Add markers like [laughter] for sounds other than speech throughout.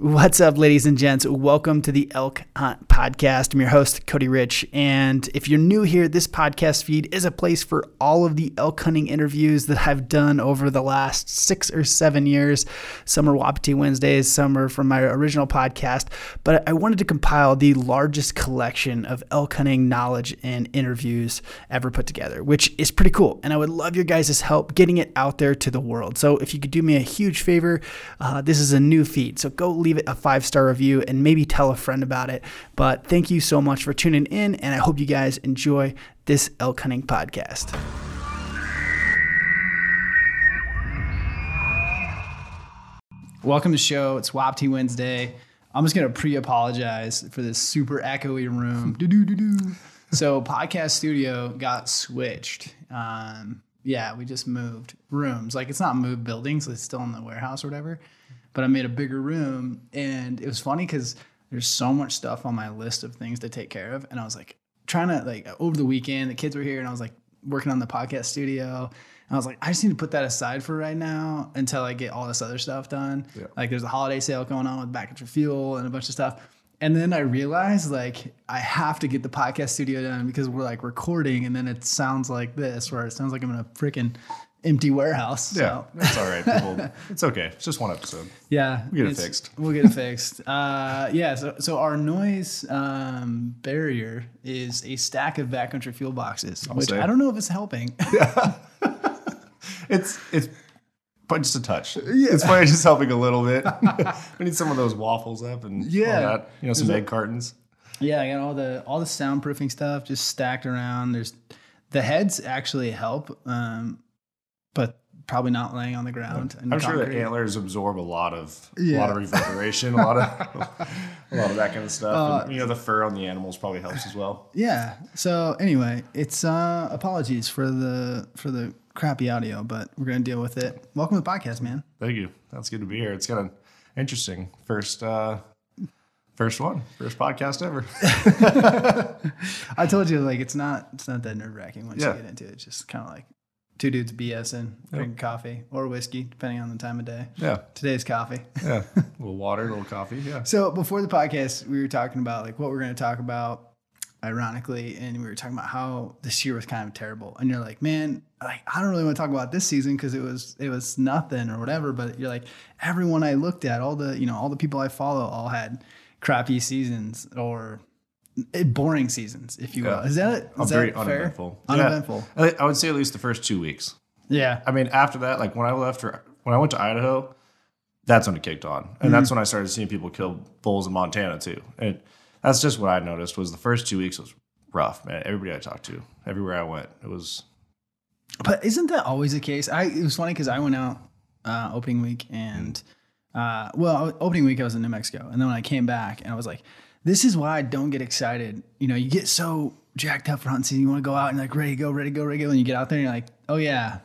What's up, ladies and gents? Welcome to the Elk Hunt Podcast. I'm your host, Cody Rich. And if you're new here, this podcast feed is a place for all of the elk hunting interviews that I've done over the last six or seven years. Some are Wapiti Wednesdays, some are from my original podcast. But I wanted to compile the largest collection of elk hunting knowledge and interviews ever put together, which is pretty cool. And I would love your guys' help getting it out there to the world. So if you could do me a huge favor, uh, this is a new feed. So go leave it a five star review and maybe tell a friend about it. But thank you so much for tuning in, and I hope you guys enjoy this elk hunting podcast. Welcome to the show. It's Wapiti Wednesday. I'm just gonna pre-apologize for this super echoey room. [laughs] So podcast studio got switched. Um, yeah, we just moved rooms. Like it's not moved buildings; it's still in the warehouse or whatever. But I made a bigger room, and it was funny because there's so much stuff on my list of things to take care of, and I was like trying to like over the weekend. The kids were here, and I was like working on the podcast studio. And I was like, I just need to put that aside for right now until I get all this other stuff done. Yeah. Like there's a holiday sale going on with Back Backcountry Fuel and a bunch of stuff. And then I realized like I have to get the podcast studio done because we're like recording and then it sounds like this where it sounds like I'm in a freaking empty warehouse. Yeah, So it's all right. People, [laughs] it's okay. It's just one episode. yeah. We get it fixed. We'll get it fixed. Uh, yeah, so so our noise um, barrier is a stack of backcountry fuel boxes, which say. I don't know if it's helping. [laughs] It's it's but just a touch. Yeah. It's probably just helping a little bit. [laughs] we need some of those waffles up and Yeah. all that. You know, some egg cartons. Yeah, I got all the all the soundproofing stuff just stacked around. There's the heads actually help, um, but probably not laying on the ground. I'm sure the antlers absorb a lot of a lot of reverberation, a lot of [laughs] a lot of that kind of stuff. Uh, and, you know, the fur on the animals probably helps as well. Yeah. So anyway, it's uh, apologies for the for the crappy audio, but we're gonna deal with it. Welcome to the podcast, man. Thank you. That's good to be here. It's kind of interesting. First uh first one. First podcast ever. [laughs] I told you like it's not it's not that nerve wracking once Yeah. you get into it. It's just kind of like two dudes BSing, drinking coffee or whiskey, depending on the time of day. Yeah. Today's coffee. Yeah. [laughs] A little water, a little coffee. Yeah. So before the podcast, we were talking about like what we're going to talk about, ironically, and we were talking about how this year was kind of terrible. And you're like, man, like I don't really want to talk about this season because it was it was nothing or whatever. But you're like, everyone I looked at, all the you know all the people I follow, all had crappy seasons or boring seasons, if you will. Yeah. Is that very that fair? uneventful. Uneventful. Yeah. I I would say at least the first two weeks. Yeah. I mean, after that, like when I left, or when I went to Idaho, that's when it kicked on, and Mm-hmm. that's when I started seeing people kill bulls in Montana too. And that's just what I noticed was the first two weeks was rough, man. Everybody I talked to, everywhere I went, it was But isn't that always the case? I it was funny because I went out uh, opening week and uh, well, opening week I was in New Mexico, and then when I came back and I was like, this is why I don't get excited. You know, you get so jacked up for hunting season, you want to go out and like ready to go, ready to go, ready to go, and you get out there and you're like, oh yeah.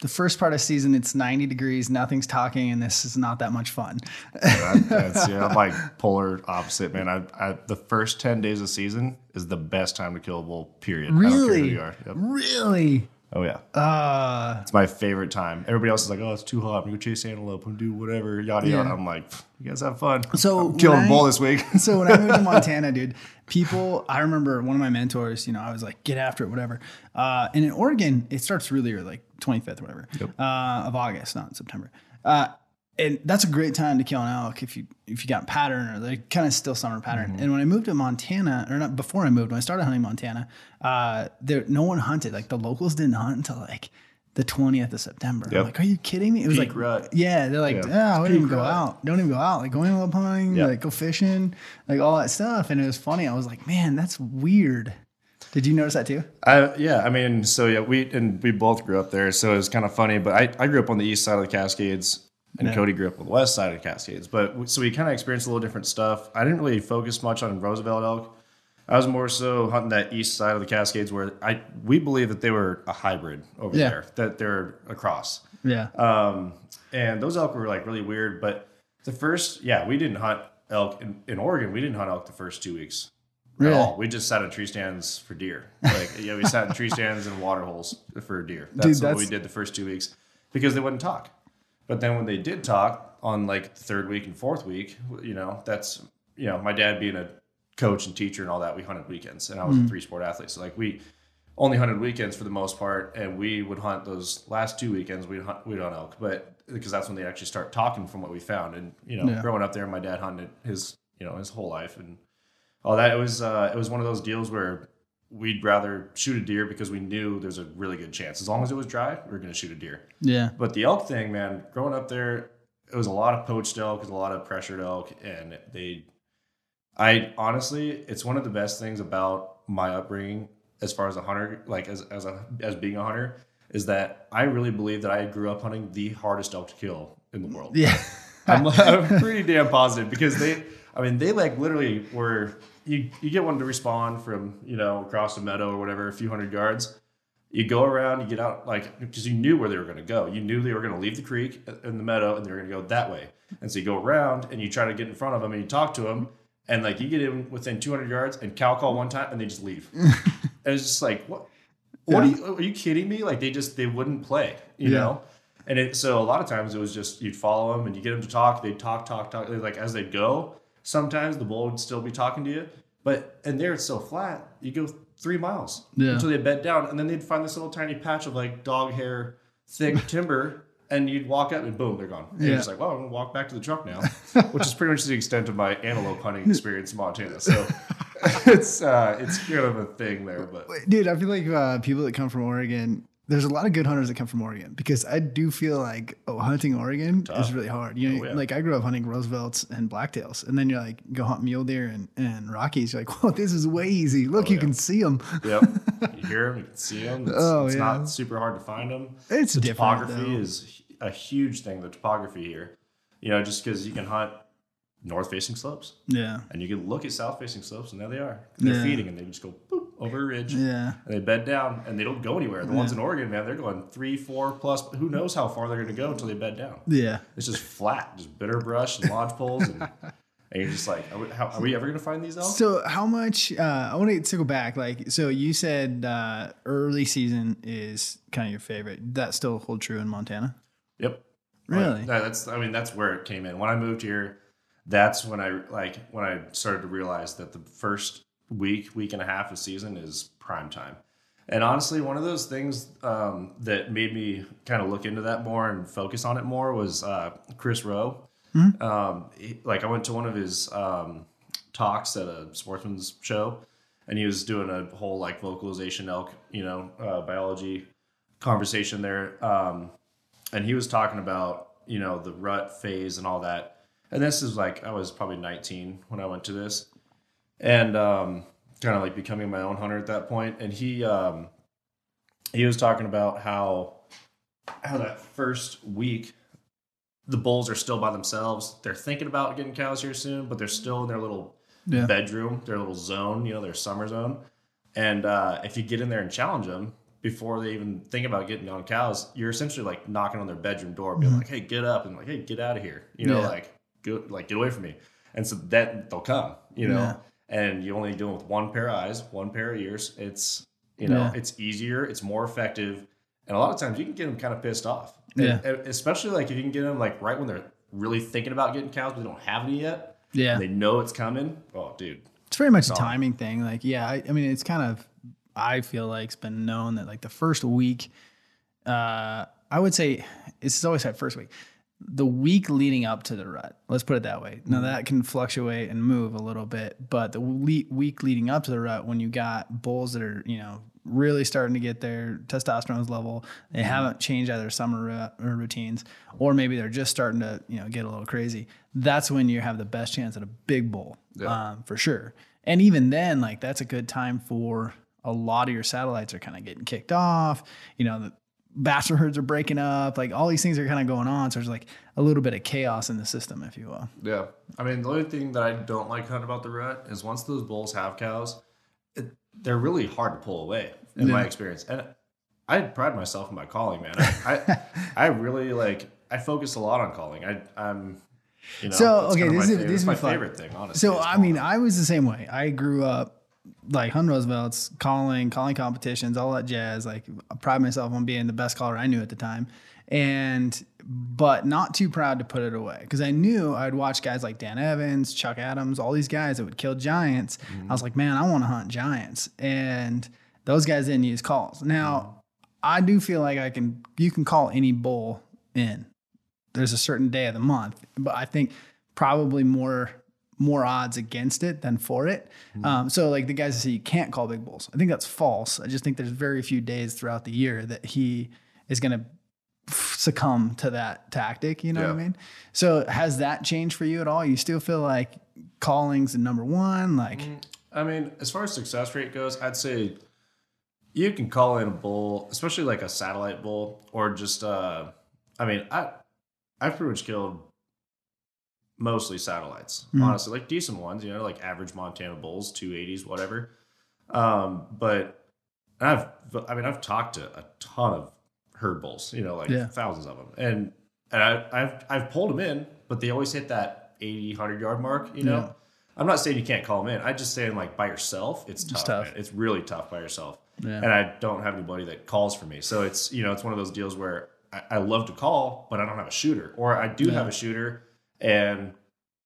The first part of season, it's 90 degrees, nothing's talking, and this is not that much fun. that, that's [laughs] yeah, I'm like polar opposite, man. I, I the first ten days of season is the best time to kill a bull. Period. I don't care who really? Yep. Really? Oh yeah. Uh, It's my favorite time. Everybody else is like, "Oh, it's too hot. I'm gonna go chase antelope and do whatever." Yada Yeah. yada. I'm like, "You guys have fun." So I'm killing bull this week. [laughs] so when I moved to [laughs] Montana, dude, people, I remember one of my mentors, you know, I was like, get after it, whatever. Uh, and in Oregon, it starts really early, like 25th or whatever, uh, of August, not September. Uh, and that's a great time to kill an elk if you if you got pattern or like kind of still summer pattern. Mm-hmm. And when I moved to Montana, or not before I moved, when I started hunting Montana, uh, there no one hunted. Like the locals didn't hunt until like the 20th of September. I'm Yep. like, are you kidding me? It was Peak like, rut. yeah, they're like, Yeah. yeah, we don't even go rut. out. Don't even go out. Like going antelope hunting, Yeah. like go fishing, like all that stuff. And it was funny. I was like, man, that's weird. Did you notice that too? I, yeah, I mean, so yeah, we and we both grew up there, so it was kind of funny. But I, I grew up on the east side of the Cascades, and Yeah. Cody grew up on the west side of the Cascades. But so we kind of experienced a little different stuff. I didn't really focus much on Roosevelt elk. I was more so hunting that east side of the Cascades, where I we believe that they were a hybrid over Yeah. there, that they're across. Yeah. Um, and those elk were like really weird. But the first, yeah, we didn't hunt elk in, in Oregon. We didn't hunt elk the first two weeks Really? at all. We just sat in tree stands for deer. Like yeah, we sat in tree [laughs] stands and water holes for deer. That's Dude, what we did the first two weeks because they wouldn't talk. But then when they did talk on like the third week and fourth week, you know, that's you know, my dad being a coach and teacher and all that, we hunted weekends, and I was a three sport athlete, so like we only hunted weekends for the most part, and we would hunt those last two weekends. We'd hunt, we'd hunt elk, but because that's when they actually start talking from what we found. And you know, Yeah. growing up there, my dad hunted his you know his whole life and all that. It was uh, it was one of those deals where we'd rather shoot a deer because we knew there's a really good chance. As long as it was dry, we were going to shoot a deer. Yeah. But the elk thing, man, growing up there, it was a lot of poached elk, it was a lot of pressured elk, and they. I honestly, it's one of the best things about my upbringing as far as a hunter, like as as a as being a hunter, is that I really believe that I grew up hunting the hardest elk to kill in the world. Yeah. I'm, I'm pretty damn positive because they, I mean, they like literally were you you get one to respond from you know across the meadow or whatever, a few hundred yards. You go around, you get out like because you knew where they were going to go. You knew they were going to leave the creek uh, in the meadow and they were going to go that way. And so you go around and you try to get in front of them and you talk to them and like you get in within 200 yards and cow call one time and they just leave. [laughs] and it's just like what? What Yeah. are you? Are you kidding me? Like they just they wouldn't play, you Yeah. know. And it, so a lot of times it was just you'd follow them and you get them to talk. They'd talk, talk, talk. Like as they'd go, sometimes the bull would still be talking to you. But and there it's so flat, you go three miles Yeah. until they bed down, and then they'd find this little tiny patch of like dog hair, thick [laughs] timber, and you'd walk up and boom, they're gone. And Yeah. you're just like, well, I'm gonna walk back to the truck now, [laughs] which is pretty much the extent of my antelope hunting experience in Montana. So [laughs] it's uh, it's kind of a thing there, but Dude, I feel like uh, people that come from Oregon, there's a lot of good hunters that come from Oregon because I do feel like oh, hunting Oregon is really hard. You oh, know, Oh, yeah. like I grew up hunting Roosevelts and blacktails, and then you're like go hunt mule deer and, and Rockies. You're like, [laughs] well, this is way easy. Look, oh, you Oh, yeah. can see them. Yep. [laughs] You hear them, you can see them. It's, Oh, it's yeah. not super hard to find them. It's the different, topography though. is a huge thing. The topography here, you know, just because you can hunt north facing slopes Yeah, and you can look at south facing slopes and there they are. They're Yeah. feeding and they just go boop over a ridge yeah, and they bed down and they don't go anywhere. The ones in Oregon, man, they're going three, four plus. Who knows how far they're going to go until they bed down? yeah. It's just flat, just bitter brush and lodge poles, and, and you're just like, are we, how, are we ever going to find these elk? So how much? Uh, I want to go back. Like, so you said uh, early season is kind of your favorite. That still hold true in Montana? Yep. Really? Like, that's I mean that's where it came in. When I moved here, that's when I like when I started to realize that the first week, week and a half of season is prime time. And honestly, one of those things um, that made me kind of look into that more and focus on it more was uh, Chris Rowe. Um, he- like I went to one of his um, talks at a sportsman's show, and he was doing a whole like vocalization elk, you know, uh, biology conversation there. Um, and he was talking about you know the rut phase and all that and this is like i was probably 19 when i went to this and um, kind of like becoming my own hunter at that point. and he um, he was talking about how how that first week the bulls are still by themselves they're thinking about getting cows here soon but they're still in their little Yeah. bedroom their little zone you know their summer zone and uh, if you get in there and challenge them before they even think about getting on cows, you're essentially like knocking on their bedroom door, being like, "Hey, get up!" and like, "Hey, get out of here!" You know, Yeah. like, go, like get away from me. And so that they'll come, you know. Yeah. And you only deal with one pair of eyes, one pair of ears. It's you know, Yeah. it's easier, it's more effective, and a lot of times you can get them kind of pissed off. Yeah. and especially like if you can get them like right when they're really thinking about getting cows, but they don't have any yet. Yeah. They know it's coming. Oh, dude. It's very much a timing thing. Like, yeah, I, I mean, it's kind of, I feel like it's been known that like the first week, uh, I would say it's always that first week. The week leading up to the rut, let's put it that way. Now that can fluctuate and move a little bit, but the le- week leading up to the rut, when you got bulls that are, you know, really starting to get their testosterone level, they haven't changed either summer routines, or maybe they're just starting to, you know, get a little crazy. That's when you have the best chance at a big bull, um, for sure. And even then, like that's a good time for a lot of your satellites are kind of getting kicked off. You know, the bachelor herds are breaking up. Like all these things are kind of going on. So there's like a little bit of chaos in the system, if you will. Yeah. I mean, the only thing that I don't like kind of about the rut is once those bulls have cows, it, they're really hard to pull away, in my experience. And I pride myself in my calling, man. I, I, [laughs] I really like, I focus a lot on calling. I, I'm, you know, So, okay, this is- favorite, this is my fun. favorite thing, honestly. So I mean. I was the same way. I grew up like hunting Roosevelt's, calling, calling competitions, all that jazz. Like I pride myself on being the best caller I knew at the time. and but not too proud to put it away because I knew I'd watch guys like Dan Evans, Chuck Adams, all these guys that would kill giants. Mm-hmm. I was like, man, I want to hunt giants, and those guys didn't use calls. Now, mm-hmm. I do feel like I can. You can call any bull in. There's a certain day of the month, but I think probably more more odds against it than for it. Um, so like the guys that say you can't call big bulls, I think that's false. I just think there's very few days throughout the year that he is going to succumb to that tactic. You know what I mean? So has that changed for you at all? You still feel like calling's the number one? Like, I mean, as far as success rate goes, I'd say you can call in a bull, especially like a satellite bull, or just uh I mean, I I've pretty much killed mostly satellites, honestly, like decent ones, you know, like average Montana bulls, two eighties, whatever. Um, but I've I mean, I've talked to a ton of herd bulls, you know, like Yeah. thousands of them, and and I, I've I've pulled them in, but they always hit that 80, 100 yard mark, you know. Yeah. I'm not saying you can't call them in. I just saying like by yourself, it's tough. tough. It's really tough by yourself. Yeah. And I don't have anybody that calls for me. So it's you know it's one of those deals where I, I love to call, but I don't have a shooter, or I do have a shooter, and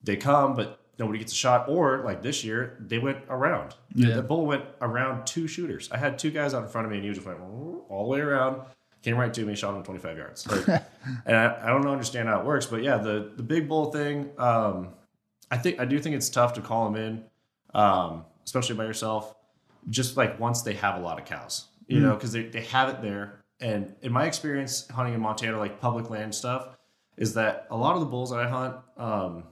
they come, but nobody gets a shot. Or like this year, they went around. Yeah. The bull went around two shooters. I had two guys out in front of me, and he just went all the way around. Came right to me, shot him 25 yards. [laughs] Like, and I, I don't understand how it works, but yeah, the the big bull thing. Um, I think I do think it's tough to call them in, um, especially by yourself. Just like once they have a lot of cows, you know, because they, they have it there. And in my experience hunting in Montana, like public land stuff, is that a lot of the bulls that I hunt, um,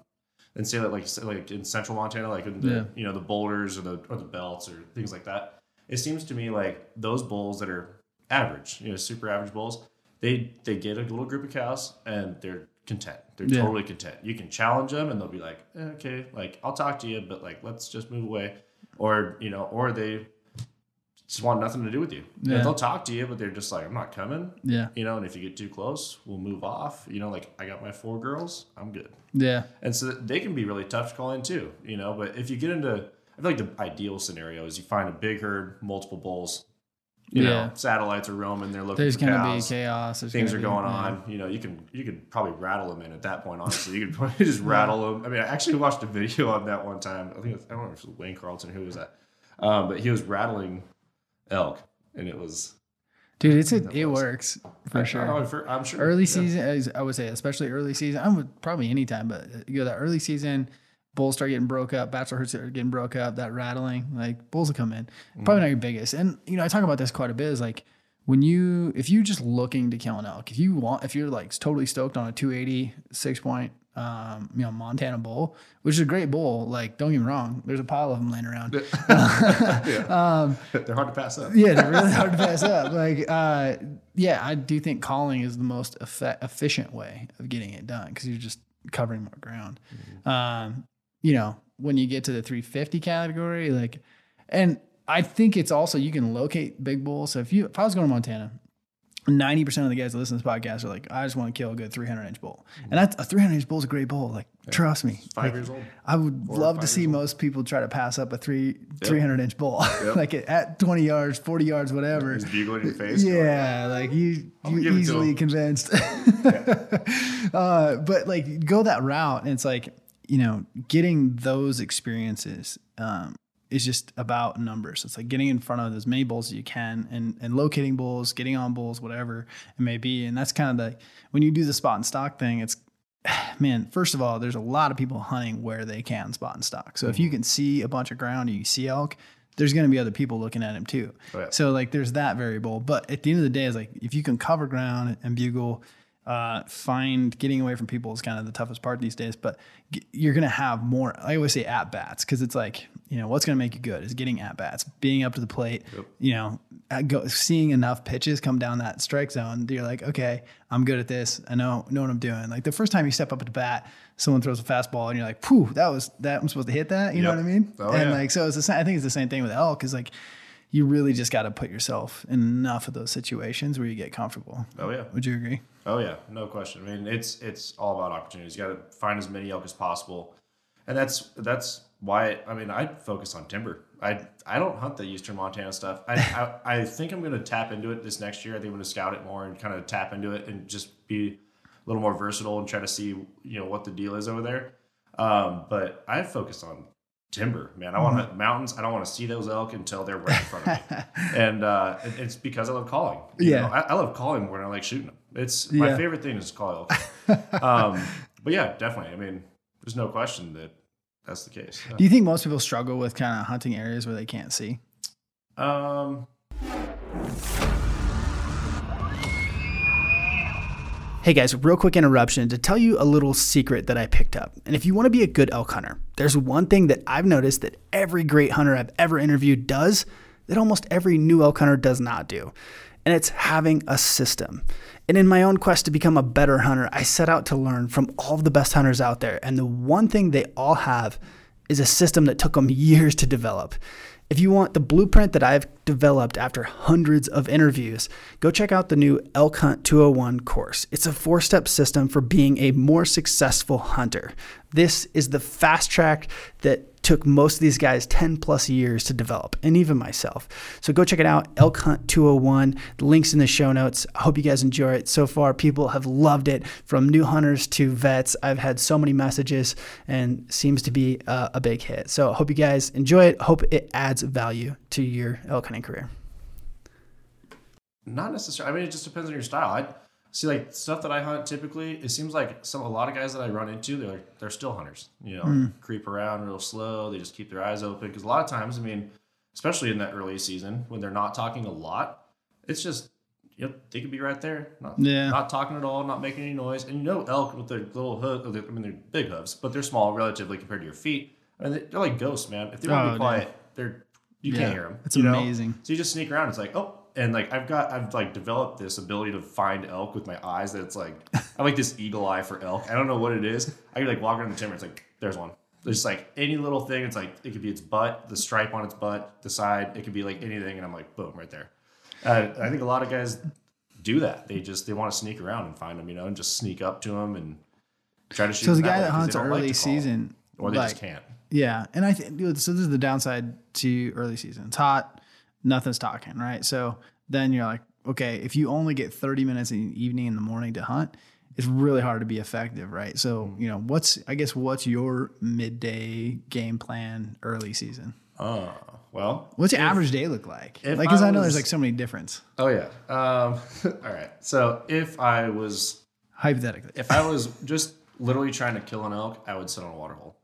and say that like like in central Montana, like in the Yeah. you know the boulders or the or the belts or things like that. It seems to me like those bulls that are average, you know, super average bulls, they they get a little group of cows and they're content. They're Yeah. totally content. You can challenge them and they'll be like, eh, okay, like I'll talk to you, but like let's just move away, or you know, or they just want nothing to do with you. Yeah. they'll talk to you, but they're just like, I'm not coming. yeah, You know, and if you get too close, we'll move off. You know, like I got my four girls, I'm good. yeah, And so they can be really tough to call in too, you know. But if you get into, I feel like the ideal scenario is you find a big herd, multiple bulls, you Yeah. know, satellites are roaming, they're looking there's for gonna cows. be chaos. There's Things are gonna be- going yeah. on. You know, you can you could probably rattle them in at that point. Honestly, you could [laughs] probably just rattle them. I mean, I actually watched a video on that one time. I think it was, I don't know if it was Wayne Carlton. Who was that? Um, but he was rattling elk, and it was Dude, it's a, it was- works for I- sure. I'm, for- I'm sure early Yeah. season, as I would say, especially early season. I would probably any time, but uh, you know that early season, bulls start getting broke up, bachelor herds are getting broke up. That rattling, like bulls will come in. Mm-hmm. Probably not your biggest, and you know I talk about this quite a bit. Is like when you if you're just looking to kill an elk, if you want, if you're like totally stoked on a 280 six point. Um, you know, Montana Bowl, which is a great bowl. Like, don't get me wrong, there's a pile of them laying around. [laughs] yeah. [laughs] [laughs] they're hard to pass up. Yeah, they're really hard to pass up. Like, uh, yeah, I do think calling is the most effe- efficient way of getting it done because you're just covering more ground. Um, you know, when you get to the 350 category, like, and I think it's also you can locate big bulls. So if you, if I was going to Montana, 90% of the guys that listen to this podcast are like, I just want to kill a good 300 inch bull. And that's a 300 inch bull is a great bull. Like, trust me. Five Like, years old. I would Four love to see most people try to pass up a three 300 inch bull, [laughs] Yep. like at 20 yards, 40 yards, whatever. Just bugle in your face. Yeah, like you, give you easily convinced. [laughs] uh, but like go that route, and it's like you know, getting those experiences um, is just about numbers. It's like getting in front of as many bulls as you can, and and locating bulls, getting on bulls, whatever it may be. And that's kind of the when you do the spot and stock thing, it's [sighs] man, first of all, there's a lot of people hunting where they can spot and stock. So if Mm-hmm. you can see a bunch of ground and you see elk, there's going to be other people looking at him too. Oh, yeah. So like there's that variable. But at the end of the day, it's like if you can cover ground and bugle, uh, find getting away from people is kind of the toughest part these days. But g- you're going to have more. I always say at bats because it's like you know what's going to make you good is getting at bats, being up to the plate. You know, uh, go, seeing enough pitches come down that strike zone. You're like, okay, I'm good at this. I know know what I'm doing. Like the first time you step up at the bat, someone throws a fastball and you're like, "Phew, that was that. I'm supposed to hit that." You know what I mean? Oh, and yeah. like so, it's the same. I think it's the same thing with elk. Is like you really just got to put yourself in enough of those situations where you get comfortable. Oh yeah. Would you agree? Oh yeah, no question. I mean, it's it's all about opportunities. You got to find as many elk as possible, and that's that's why. I mean, I focus on timber. I I don't hunt the eastern Montana stuff. I I, [laughs] I think I'm going to tap into it this next year. I think I'm going to scout it more and kind of tap into it and just be a little more versatile and try to see you know what the deal is over there. Um, but I focus on timber, man. I want to mountains. I don't want to see those elk until they're right in front of me. [laughs] and uh, it- it's because I love calling. You Yeah. know, I, I love calling more than I like shooting them. It's my Yeah. favorite thing is to call elk. [laughs] um, but yeah, definitely. I mean, there's no question that that's the case. Do you think most people struggle with kind of hunting areas where they can't see? Um, Hey guys, real quick interruption to tell you a little secret that I picked up. And if you want to be a good elk hunter, there's one thing that I've noticed that every great hunter I've ever interviewed does that almost every new elk hunter does not do. And it's having a system. And in my own quest to become a better hunter, I set out to learn from all of the best hunters out there. And the one thing they all have is a system that took them years to develop. If you want the blueprint that I've developed after hundreds of interviews, go check out the new Elk Hunt 201 course. It's a four step system for being a more successful hunter. This is the fast track that took most of these guys 10 plus years to develop, and even myself. So go check it out, Elk Hunt 201. The link's in the show notes. I hope you guys enjoy it. So far, people have loved it from new hunters to vets. I've had so many messages and seems to be uh, a big hit. So I hope you guys enjoy it. Hope it adds value to your elk hunting career. not necessarily. I mean, it just depends on your style. I see like stuff that I hunt typically. It seems like some a lot of guys that I run into, they're like, they're still hunters. You know, hmm. creep around real slow. They just keep their eyes open because a lot of times, I mean, especially in that early season when they're not talking a lot, it's just you know they could be right there, not Yeah. not talking at all, not making any noise. And you know, elk with their little hoof. I mean, they're big hooves, but they're small relatively compared to your feet. I mean, they're like ghosts, man. If they want to Oh, be quiet, they're you Yeah. can't hear them. It's you know? amazing. So you just sneak around. It's like, oh, and like I've got, I've like developed this ability to find elk with my eyes. That it's like, I have like this eagle eye for elk. I don't know what it is. I could like walk around the timber. It's like, there's one. There's like any little thing. It's like it could be its butt, the stripe on its butt, the side. It could be like anything, and I'm like, boom, right there. Uh, I think a lot of guys do that. They just they want to sneak around and find them, you know, and just sneak up to them and try to shoot. So the guy that hunts like early to season, or they like, just can't. Yeah, and I think so. This is the downside to early season. It's hot, nothing's talking, right? So then you're like, okay, if you only get 30 minutes in the evening and the morning to hunt, it's really hard to be effective, right? So you know, what's I guess what's your midday game plan early season? Oh well, What's your average day look like? Like, because I I know there's like so many difference. Oh yeah. Um, [laughs] all right. So if I was Hypothetically, if I was just literally trying to kill an elk, I would sit on a water hole.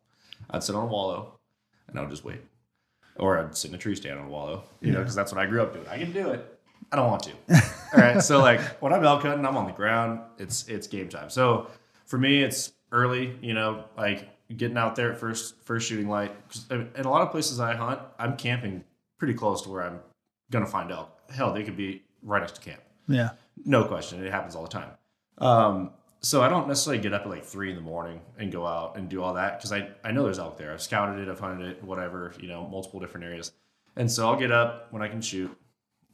I'd sit on a wallow, and I would just wait, or I'd sit in a tree stand on a wallow. You know, because that's what I grew up doing. I can do it. I don't want to. [laughs] All right. So like when I'm elk hunting, I'm on the ground. It's it's game time. So for me, it's early. You know, like getting out there at first first shooting light. In a lot of places I hunt, I'm camping pretty close to where I'm gonna find elk. Hell, they could be right next to camp. yeah, No question. It happens all the time. Um, so I don't necessarily get up at like three in the morning and go out and do all that because I, I know there's elk there. I've scouted it, I've hunted it, whatever, you know, multiple different areas. And so I'll get up when I can shoot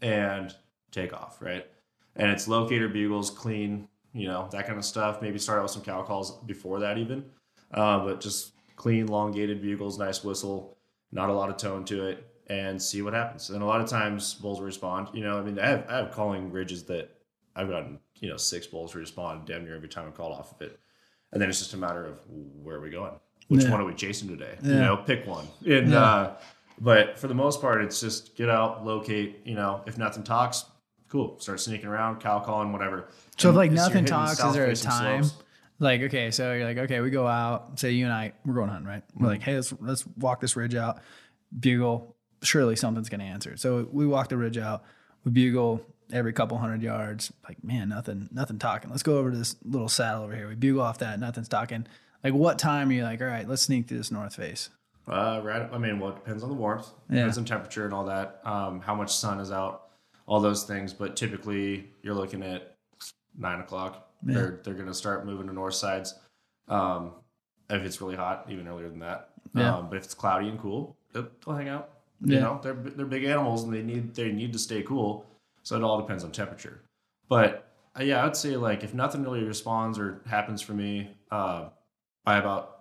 and take off, right? And it's locator bugles, clean, you know, that kind of stuff. Maybe start out with some cow calls before that even. Uh, but just clean, elongated bugles, nice whistle, not a lot of tone to it, and see what happens. And a lot of times bulls respond. You know, I mean, I have, I have calling ridges that I've gotten, you know, six bulls respond damn near every time I called off of it. And then it's just a matter of where are we going? Which Yeah. one are we chasing today? You know, pick one. And Yeah. uh, but for the most part, it's just get out, locate. You know, if nothing talks, cool. Start sneaking around, cow calling, whatever. So if like nothing talks, is there a time? slopes- Like okay, so you're like okay, we go out. Say you and I, we're going hunting, right? We're like, hey, let's let's walk this ridge out. Bugle. Surely something's gonna answer. So we walk the ridge out. We bugle every couple hundred yards. Like man, nothing, nothing talking. Let's go over to this little saddle over here. We bugle off that. Nothing's talking. Like what time are you like? All right, let's sneak through this north face. Uh, right. I mean, well, it depends on the warmth, Yeah. depends on temperature and all that. Um, how much sun is out, all those things. But typically, you're looking at nine o'clock. They're they're gonna start moving to north sides. Um, if it's really hot, even earlier than that. Yeah. Um, but if it's cloudy and cool, they'll, they'll hang out. Yeah. You know, they're they're big animals and they need they need to stay cool. So it all depends on temperature. But uh, yeah, I'd say like if nothing really responds or happens for me, uh, by about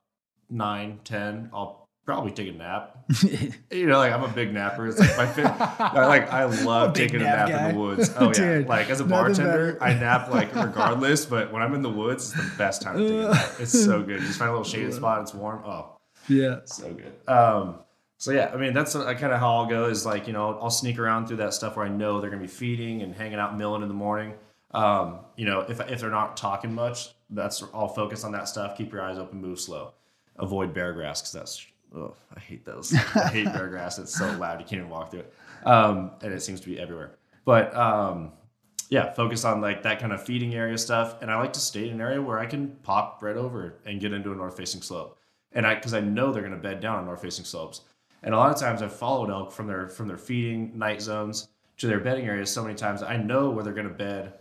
nine, ten, I'll probably take a nap. [laughs] you know, like I'm a big napper. It's like my fit. I like I love [laughs] big taking a nap nap guy. in the woods. Oh yeah, Dude, like as a bartender. I nap like regardless. But when I'm in the woods, it's the best time to take a nap. [laughs] It's so good. You just find a little shaded spot. It's warm. Oh, yeah. so good. Um, so yeah, I mean that's kind of how I'll go. Is like you know I'll sneak around through that stuff where I know they're gonna be feeding and hanging out milling in the morning. Um, you know if if they're not talking much, that's I'll focus on that stuff. Keep your eyes open, move slow, avoid bear grass because that's oh I hate those. I hate grass. It's so loud you can't even walk through it, um, and it seems to be everywhere. But um, yeah, focus on like that kind of feeding area stuff. And I like to stay in an area where I can pop right over and get into a north facing slope. And I, cause I know they're going to bed down on north facing slopes. And a lot of times I've followed elk from their, from their feeding night zones to their bedding areas so many times. I know where they're going to bed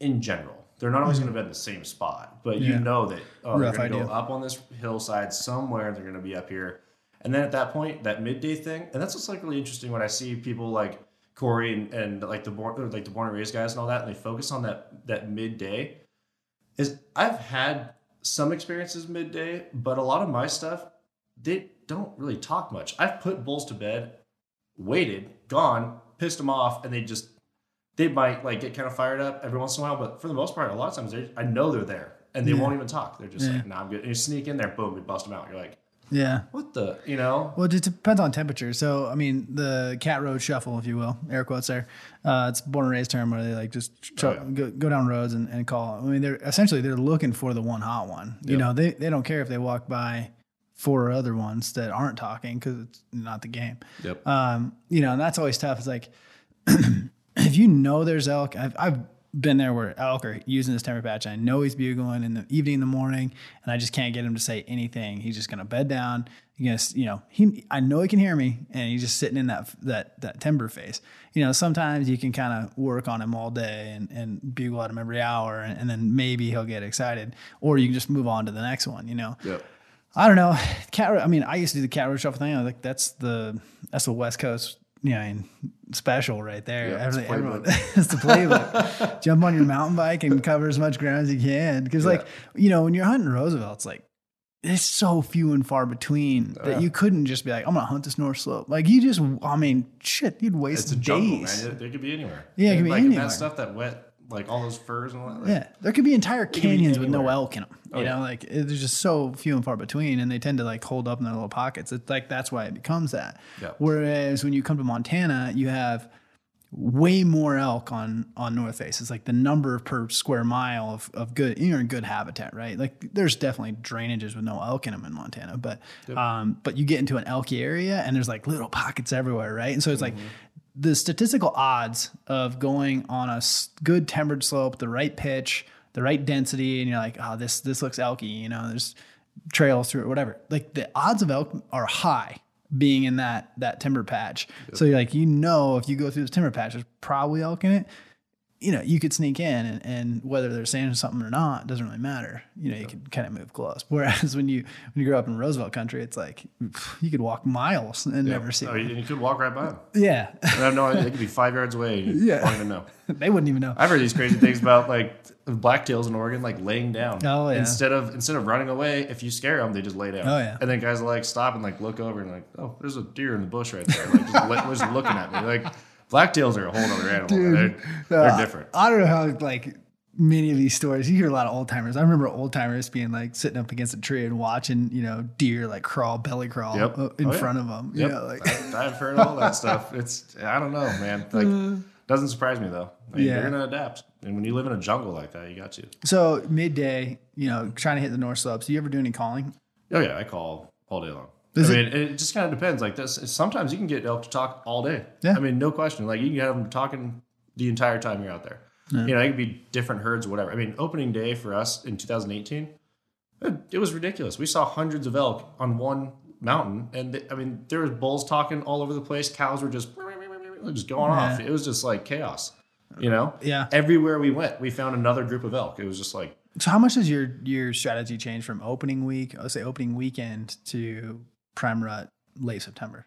in general. They're not always hmm. going to bed in the same spot, but you know that oh, they're going to go up on this hillside somewhere. They're going to be up here. And then at that point, that midday thing, and that's what's like really interesting when I see people like Corey and, and like the born like the born and raised guys and all that, and they focus on that that midday. Is I've had some experiences midday, but a lot of my stuff they don't really talk much. I've put bulls to bed, waited, gone, pissed them off, and they just they might like get kind of fired up every once in a while, but for the most part, a lot of times I know they're there and they Yeah. won't even talk. They're just Yeah. like, "Nah, I'm good." And you sneak in there, boom, you bust them out. You're like, Yeah. "What the?" You know? Well, it depends on temperature. So, I mean, the cat road shuffle, if you will, air quotes there. Uh, it's born and raised term where they like just Oh, yeah. go, go down roads and, and call. I mean, they're essentially they're looking for the one hot one. You know, they, they don't care if they walk by four other ones that aren't talking because it's not the game. Yep. Um, you know, and that's always tough. It's like [clears throat] if you know there's elk, I've, I've been there where elk are using this timber patch. I know he's bugling in the evening, in the morning, and I just can't get him to say anything. He's just gonna bed down. He's you know, he. I know he can hear me, and he's just sitting in that that that timber face. You know, sometimes you can kind of work on him all day and and bugle at him every hour, and, and then maybe he'll get excited, or you can just move on to the next one. You know. Yep. I don't know. Cat. I mean, I used to do the cat road shuffle thing. I was like, that's the that's the West Coast, you know, and special right there. Yeah, it's everyone, [laughs] it's the playbook. [laughs] Jump on your mountain bike and cover as much ground as you can. Because, like, you know, when you're hunting Roosevelt, it's like it's so few and far between oh, that yeah. you couldn't just be like, I'm gonna hunt this North Slope. Like, you just, I mean, shit, you'd waste It's a jungle, days. man. It, it could be anywhere. Yeah, it could be like, anywhere. That stuff that wet, like all those firs and all that. Like, Yeah, there could be entire be canyons with no elk in them. You Oh, yeah. know, like it- there's just so few and far between, and they tend to like hold up in their little pockets. It's like that's why it becomes that. Yeah. Whereas when you come to Montana, you have way more elk on on North Face. It's like the number per square mile of, of good. You're in good habitat, right? Like there's definitely drainages with no elk in them in Montana, but um, but you get into an elky area and there's like little pockets everywhere, right? And so it's like the statistical odds of going on a good timbered slope, the right pitch, the right density, and you're like, oh, this this looks elky, you know, there's trails through it, whatever. Like the odds of elk are high being in that that timber patch. So you're like, you know, if you go through this timber patch, there's probably elk in it. You know, you could sneak in, and, and whether they're saying something or not doesn't really matter. You know, you could kind of move close. [laughs] Whereas when you when you grow up in Roosevelt country, it's like you could walk miles and never see. Oh, one. you, could walk right by them. Yeah, I have no idea. They could be five yards away. Yeah. don't even know. [laughs] they wouldn't even know. I've heard these crazy things about like blacktails in Oregon, like laying down. Oh, yeah. Instead of instead of running away, if you scare them, they just lay down. Oh, yeah. And then guys will like stop and like look over and like, oh, there's a deer in the bush right there. Like just, li- [laughs] just looking at me. Like blacktails are a whole other animal. they're they're Uh, different. I don't know how like many of these stories. You hear a lot of old timers. I remember old timers being like sitting up against a tree and watching, you know, deer like crawl, belly crawl Yep. uh, in Oh, yeah. front of them. Yep. You know, like I, I've heard all that [laughs] stuff. It's I don't know, man. Like doesn't surprise me though. I mean, Yeah. You're gonna adapt, and when you live in a jungle like that, you got to. so midday. You know, trying to hit the north slopes. Do you ever do any calling? Oh yeah, I call all day long. Is I it- mean, it, just kind of depends. Like this, sometimes you can get elk to talk all day. Yeah. I mean, no question. Like you can have them talking the entire time you're out there. You know, it could be different herds or whatever. I mean, opening day for us in 2018, it, it was ridiculous. We saw hundreds of elk on one mountain, and th- I mean, there was bulls talking all over the place. Cows were just just going off. It was just like chaos. You know. Yeah. Everywhere we went, we found another group of elk. It was just like So how much does your your strategy change from opening week, let's say opening weekend, to prime rut late September?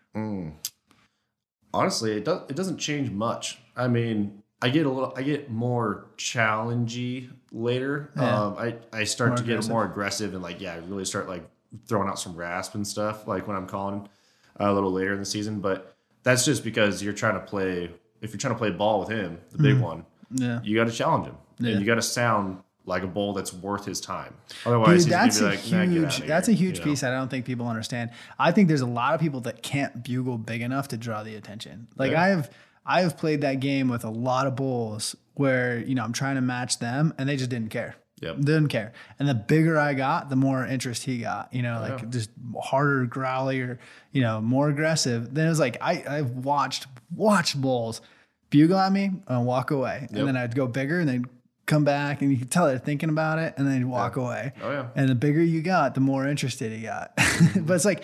honestly it does it doesn't change much i mean i get a little i get more challengey later Yeah. um i i start More to get aggressive. more aggressive and like yeah i really start like throwing out some rasp and stuff, like when I'm calling uh, a little later in the season. But that's just because you're trying to play. If you're trying to play ball with him, the big one, Yeah. you got to challenge him, Yeah. and you got to sound like a bull that's worth his time. Otherwise, Dude, he's that's gonna a be like, "Nah, get huge. outta here," That's a huge you know? piece that I don't think people understand. I think there's a lot of people that can't bugle big enough to draw the attention. Like Yeah. I have, I have played that game with a lot of bulls where you know I'm trying to match them and they just didn't care. Yep. Didn't care. And the bigger I got, the more interest he got. You know, like Yeah. just harder, growlier, you know, more aggressive. Then it was like I I've watched watched bulls bugle at me and walk away, Yep. and then I'd go bigger and they'd come back and you could tell they're thinking about it and then they'd walk away. Oh yeah. And the bigger you got, the more interested he got. [laughs] Mm-hmm. but it's like,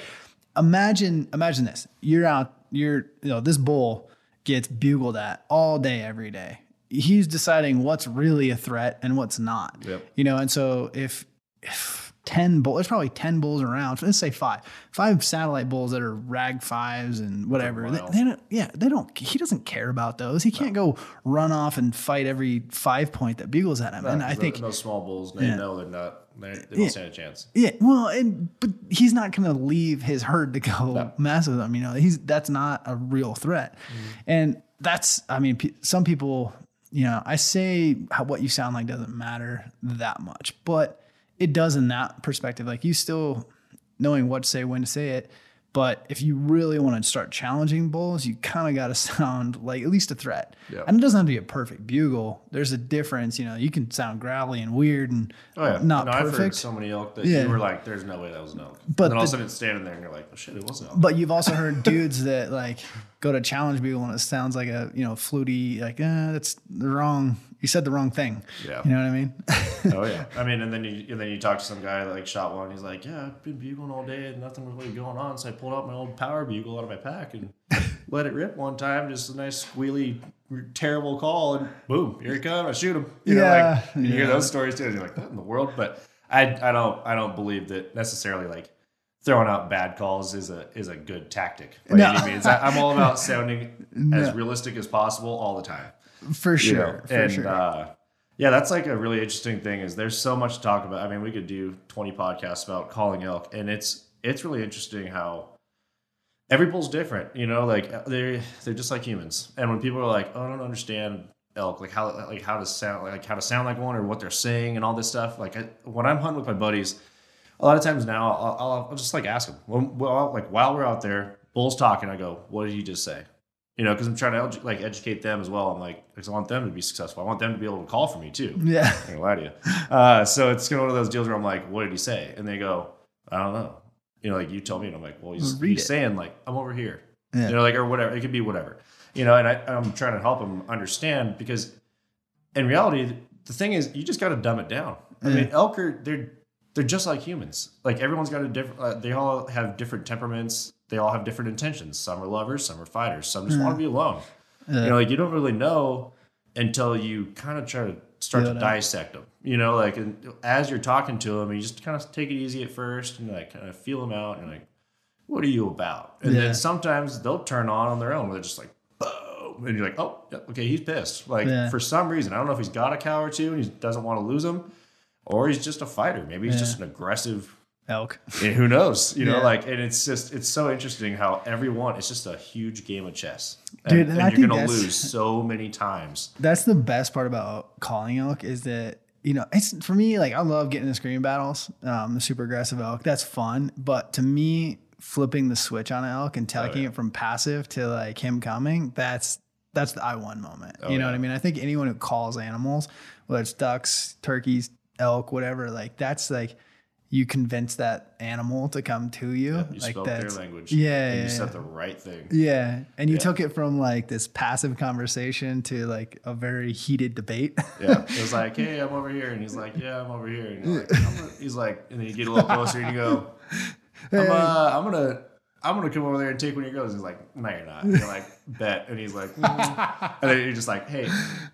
imagine, imagine this. You're out, you're, you know, this bull gets bugled at all day, every day. He's deciding what's really a threat and what's not. Yep. You know, and so if, if 10 bulls, there's probably 10 bulls around. Let's say five, five satellite bulls that are rag fives and whatever. They, they don't, yeah, they don't, he doesn't care about those. He can't go run off and fight every five point that bugles at him. and I think, those small bulls, they Yeah. know they're not. They, they don't stand a chance. Yeah, well, and but he's not going to leave his herd to go mess with them. You know, he's that's not a real threat, mm-hmm. and that's I mean, pe- some people, you know, I say how, what you sound like doesn't matter that much, but it does in that perspective. Like you still knowing what to say, when to say it. But if you really want to start challenging bulls, you kind of got to [laughs] sound like at least a threat. Yeah. And it doesn't have to be a perfect bugle. There's a difference. You know, you can sound growly and weird and Oh yeah, not no, I've heard perfect. so many elk that Yeah. you were like, "There's no way that was an elk," But and then all of a sudden it's standing there, and you're like, "Oh shit, it was an elk." But you've also heard dudes that like go to challenge people and it sounds like a you know fluty like eh, that's the wrong. You said the wrong thing. Yeah. You know what I mean? [laughs] oh yeah, I mean, and then you and then you talk to some guy that like shot one. He's like, "Yeah, I've been bugling all day, and nothing was really going on." So I pulled out my old power bugle out of my pack and [laughs] let it rip one time. Just a nice squealy, terrible call, and boom, here he comes. I shoot him. You know, Yeah, like and you hear those stories too. And you're like, "What in the world?" But I, I don't, I don't believe that necessarily like throwing out bad calls is a is a good tactic by No. any means. I, I'm all about sounding [laughs] as realistic as possible all the time For you sure. know? For and sure. uh, yeah, that's like a really interesting thing. Is there's so much to talk about. I mean, we could do 20 podcasts about calling elk, and it's it's really interesting how every bull's different. You know, like they're they're just like humans. And when people are like, "Oh, I don't understand elk," like how like how to sound like how to sound like one or what they're saying and all this stuff. Like I, when I'm hunting with my buddies, a lot of times now I'll, I'll, I'll just like ask them. When, well, like while we're out there, bull's talking. I go, "What did you just say?" You know, because I'm trying to like educate them as well. I'm like, because I want them to be successful. I want them to be able to call for me too. yeah. I ain't lie to you. Uh, so it's kind of one of those deals where I'm like, what did he say? And they go, I don't know. You know, like you tell me, and I'm like, well, he's, Read he's it. saying like, I'm over here. Yeah. You know, like or whatever. It could be whatever. You know, and I, I'm trying to help them understand because in reality, the thing is, you just got to dumb it down. I mean, elk are they're they're just like humans. Like everyone's got a different. Uh, they all have different temperaments. They all have different intentions. Some are lovers. Some are fighters. Some just hmm. want to be alone. You know, like you don't really know until you kind of try to start Feel to dissect them. You know, like and as you're talking to them, you just kind of take it easy at first and like kind of feel them out and like, what are you about? And Yeah. then sometimes they'll turn on on their own. They're just like, boom, and you're like, oh, yeah, okay, he's pissed. Like Yeah. for some reason, I don't know if he's got a cow or two and he doesn't want to lose them, or he's just a fighter. Maybe he's Yeah. just an aggressive Elk. and who knows? You know, Yeah. like, and it's just it's so interesting how everyone it's just a huge game of chess, and, Dude, and and you're gonna lose so many times. That's the best part about calling elk is that you know it's for me like I love getting the screen battles, um, the super aggressive elk. That's fun, but to me, flipping the switch on an elk and taking yeah. it from passive to like him coming, that's that's the I won moment. Oh, you know yeah. what I mean? I think anyone who calls animals, whether it's ducks, turkeys, elk, whatever, like that's like you convince that animal to come to you. You like spoke their language, yeah, and yeah, you said the right thing. yeah, and you Yeah. took it from like this passive conversation to like a very heated debate. [laughs] Yeah, it was like, hey, I'm over here, and he's like, yeah, I'm over here, and you're like, I'm he's like, and then you get a little closer, and you go, I'm, uh, I'm gonna. I'm gonna come over there and take one of your goes. He's like, no, you're not. And you're like, [laughs] bet. And he's like, mm. and then you're just like, hey,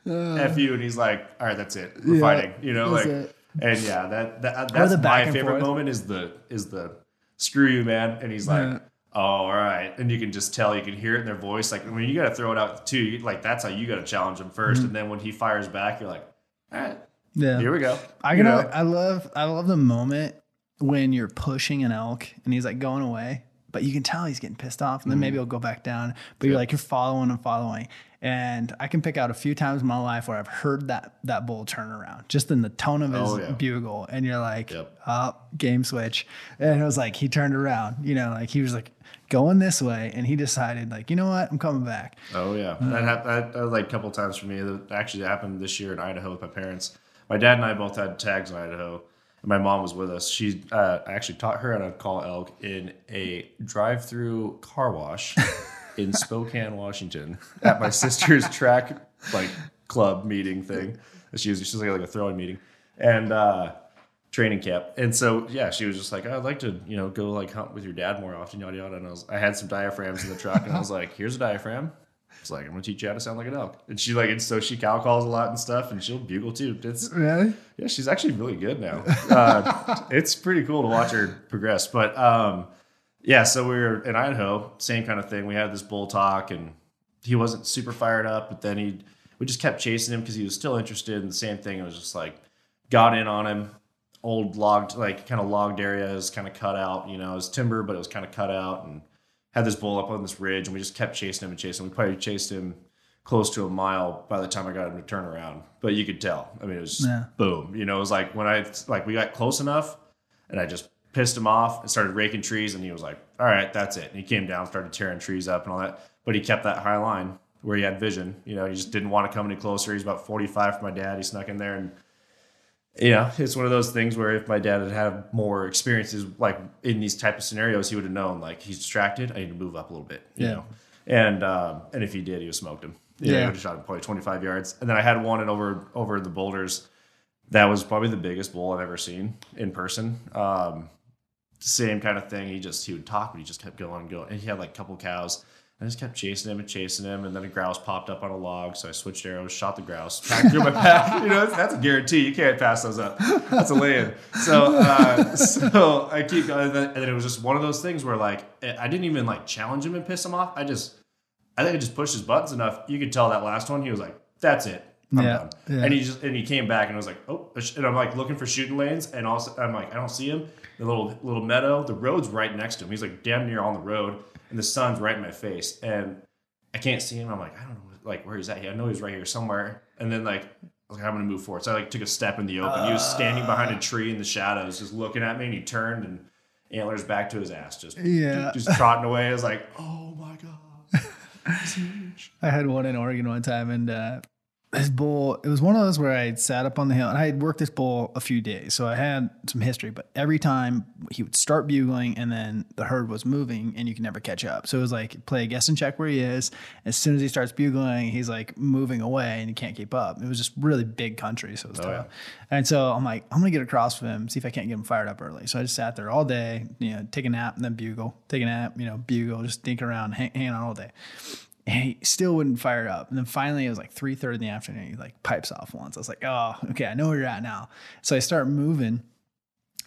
f you. And he's like, all right, that's it. We're Yeah, fighting. You know, like, it. And yeah, that, that that's my favorite forth. moment is the is the screw you, man. And he's like, Yeah. oh, all right. And you can just tell, you can hear it in their voice. Like when you got to throw it out too. You, like that's how you got to challenge them 1st Mm-hmm. And then when he fires back, you're like, all right, Yeah. here we go. I You know? I love. I love the moment when you're pushing an elk and he's like going away, but you can tell he's getting pissed off, and then maybe he'll go back down. But you're like you're following and following, and I can pick out a few times in my life where I've heard that that bull turn around just in the tone of his Oh, yeah. bugle, and you're like, Yep. up game switch, and it was like he turned around, you know, like he was like going this way, and he decided like, you know what, I'm coming back. Oh yeah, that happened that, that, like a couple times for me. That actually happened this year in Idaho with my parents. My dad and I both had tags in Idaho, and my mom was with us. She uh, I actually taught her how to call elk in a drive-through car wash [laughs] in Spokane, Washington, at my sister's [laughs] track like club meeting thing. She was she's like like a throwing meeting, and. uh training camp. And so yeah, she was just like, I'd like to, you know, go like hunt with your dad more often, yada yada. And I was I had some diaphragms in the truck and I was [laughs] like, here's a diaphragm. It's like, I'm gonna teach you how to sound like an elk. And she like and so she cow calls a lot and stuff and she'll bugle too. It's Really? yeah, she's actually really good now. Uh, [laughs] it's pretty cool to watch her progress. But um, yeah, so we were in Idaho, same kind of thing. We had this bull talk, and he wasn't super fired up, but then he we just kept chasing him because he was still interested in the same thing. It was just like got in on him, old logged like kind of logged areas, kind of cut out. You know, it was timber, but it was kind of cut out, and had this bull up on this ridge, and we just kept chasing him and chasing him. We probably chased him close to a mile by the time I got him to turn around. But you could tell. I mean, it was Yeah. boom. You know, it was like when I like we got close enough, and I just pissed him off and started raking trees, and he was like, "All right, that's it." And he came down, started tearing trees up and all that. But he kept that high line where he had vision. You know, he just didn't want to come any closer. He's about forty five from my dad. He snuck in there and. You know, it's one of those things where if my dad had had more experiences, like in these type of scenarios, he would have known like he's distracted. I need to move up a little bit. You Yeah. know, and um, and if he did, he would have smoked him. You Yeah. he would have shot him probably 25 yards. And then I had one in over over the boulders. That was probably the biggest bull I've ever seen in person. Um, same kind of thing. He just he would talk, but he just kept going and going. And he had like a couple cows. I just kept chasing him and chasing him, and then a grouse popped up on a log. So I switched arrows, shot the grouse, through my pack. [laughs] You know, that's, that's a guarantee. You can't pass those up. That's a lay-in. So, uh, [laughs] so I keep going, and then, and then it was just one of those things where like I didn't even like challenge him and piss him off. I just, I think I just pushed his buttons enough. You could tell that last one. He was like, "That's it, I'm Yeah, done." yeah. And he just and he came back and I was like, "Oh," and I'm like looking for shooting lanes, and also I'm like, I don't see him. The little little meadow, the road's right next to him. He's like damn near on the road, and the sun's right in my face, and I can't see him. I'm like, I don't know, like where he's at. I know he's right here somewhere. And then like, I was like, I'm gonna move forward. So I like took a step in the open. he was standing behind a tree in the shadows, just looking at me, and he turned and antlers back to his ass, just Yeah. just trotting away. I was like, [laughs] oh my god. I had one in Oregon one time, and uh, this bull. It was one of those where I had sat up on the hill, and I had worked this bull a few days, so I had some history. But every time he would start bugling, and then the herd was moving, and you can never catch up. So it was like play a guess and check where he is. As soon as he starts bugling, he's like moving away, and you can't keep up. It was just really big country, so it was oh, tough. yeah. And so I'm like, I'm gonna get across with him, see if I can't get him fired up early. So I just sat there all day, you know, take a nap and then bugle, take a nap, you know, bugle, just think around, hang, hanging on all day. And he still wouldn't fire up. And then finally it was like three thirty in the afternoon. He like pipes off once. I was like, oh, okay, I know where you're at now. So I start moving.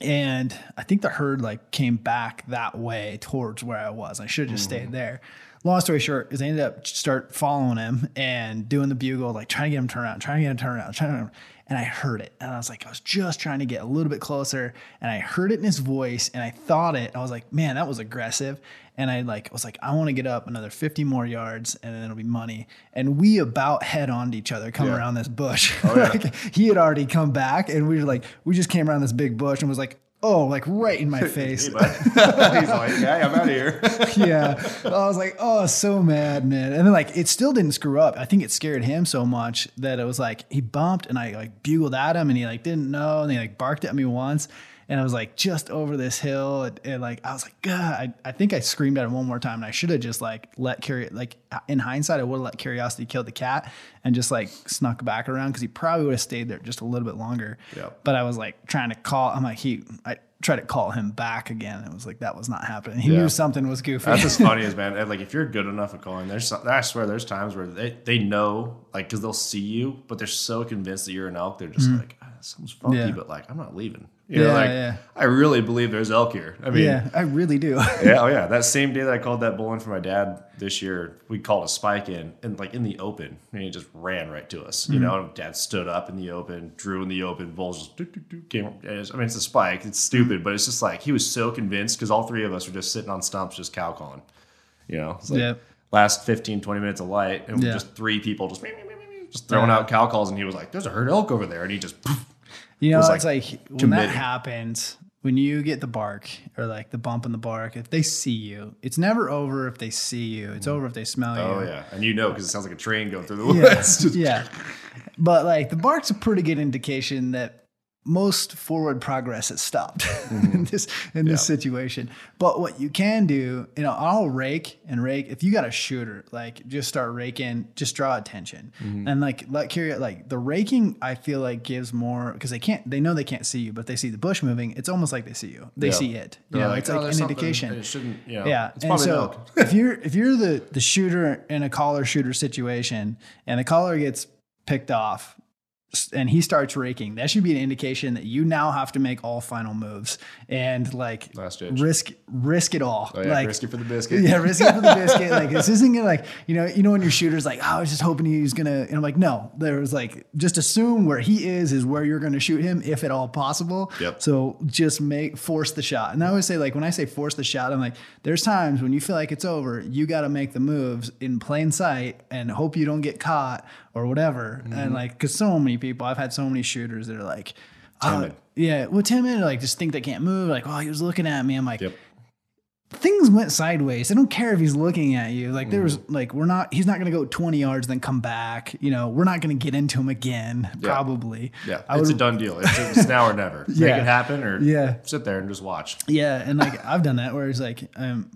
And I think the herd like came back that way towards where I was. I should have just stayed mm. there. Long story short, is I ended up start following him and doing the bugle, like trying to get him to turn around, trying to get him to turn around, trying to and I heard it. And I was like, I was just trying to get a little bit closer. And I heard it in his voice and I thought it. I was like, man, that was aggressive. And I like was like, I want to get up another 50 more yards and then it'll be money. And we about head on to each other coming Yeah. around this bush. Oh, yeah. [laughs] like, he had already come back and we were like, we just came around this big bush and was like, oh, like right in my [laughs] face. Hey, [laughs] he's like, yeah, I'm out of here. [laughs] yeah. I was like, oh, so mad, man. And then like it still didn't screw up. I think it scared him so much that it was like he bumped and I like bugled at him and he like didn't know and he like barked at me once. And I was like just over this hill and, and, like I was like, God, I, I think I screamed at him one more time and I should have just like let curi like in hindsight, I would have let curiosity kill the cat and just like snuck back around because he probably would have stayed there just a little bit longer. Yep. But I was like trying to call. I'm like he. I tried to call him back again. It was like that was not happening. He Yeah. knew something was goofy. That's as funny [laughs] as man. Like if you're good enough at calling, there's some- I swear there's times where they, they know like because they'll see you, but they're so convinced that you're an elk, they're just like, "Ah, something's funky, Yeah. but like I'm not leaving. You know, Yeah, like yeah. I really believe there's elk here. I mean, yeah, I really do. [laughs] yeah, oh yeah. That same day that I called that bull in for my dad this year, we called a spike in and like in the open, and he just ran right to us. You mm-hmm. know, dad stood up in the open, drew in the open, bulls just doo, doo, doo, came. I mean, it's a spike. It's mm-hmm. stupid, but it's just like he was so convinced because all three of us were just sitting on stumps, just cow calling. You know, it's like Yeah. last 15, 20 minutes of light, and Yeah. just three people just just throwing out cow calls, and he was like, "There's a herd elk over there," and he just poof, You know, it's like when that happens, when you get the bark or like the bump in the bark, if they see you, it's never over if they see you. It's mm. over if they smell oh you. Oh yeah, and you know because it sounds like a train going through the Yeah. woods. [laughs] Yeah. But like the bark's a pretty good indication that most forward progress has stopped [laughs] in this in this Mm-hmm. Yeah. situation. But what you can do, you know, I'll rake and rake. If you got a shooter, like just start raking, just draw attention. Mm-hmm. And like let curious like the raking I feel like gives more because they can't they know they can't see you, but they see the bush moving, it's almost like they see you. They Yeah. see it. You They're know, it's "Oh, like an indication. and It shouldn't, you know, Yeah, it's and probably so [laughs] if you're if you're the the shooter in a caller shooter situation and the caller gets picked off s- and he starts raking, that should be an indication that you now have to make all final moves and like Last risk risk it all. Oh, yeah, like risk it for the biscuit. yeah, risk it for the [laughs] biscuit. Like this isn't gonna like you know you know when your shooter's like oh, I was just hoping he was gonna and I'm like no there was like just assume where he is is where you're gonna shoot him if at all possible. Yep. So just make force the shot. And I always say like when I say force the shot I'm like there's times when you feel like it's over you got to make the moves in plain sight and hope you don't get caught or whatever. Mm-hmm. And like because so many people I've had so many shooters that are like. uh, Timid. yeah, well, timid, like just think they can't move. Like, oh, he was looking at me. I'm like, Yep. things went sideways. I don't care if he's looking at you. Like there was Mm-hmm. like we're not he's not gonna go 20 yards then come back. You know, we're not gonna get into him again, probably. Yeah, I it's would, a done deal. It's, it's now or never. Yeah. [laughs] Make it happen, or Yeah. sit there and just watch. yeah, and like I've done that where it's like um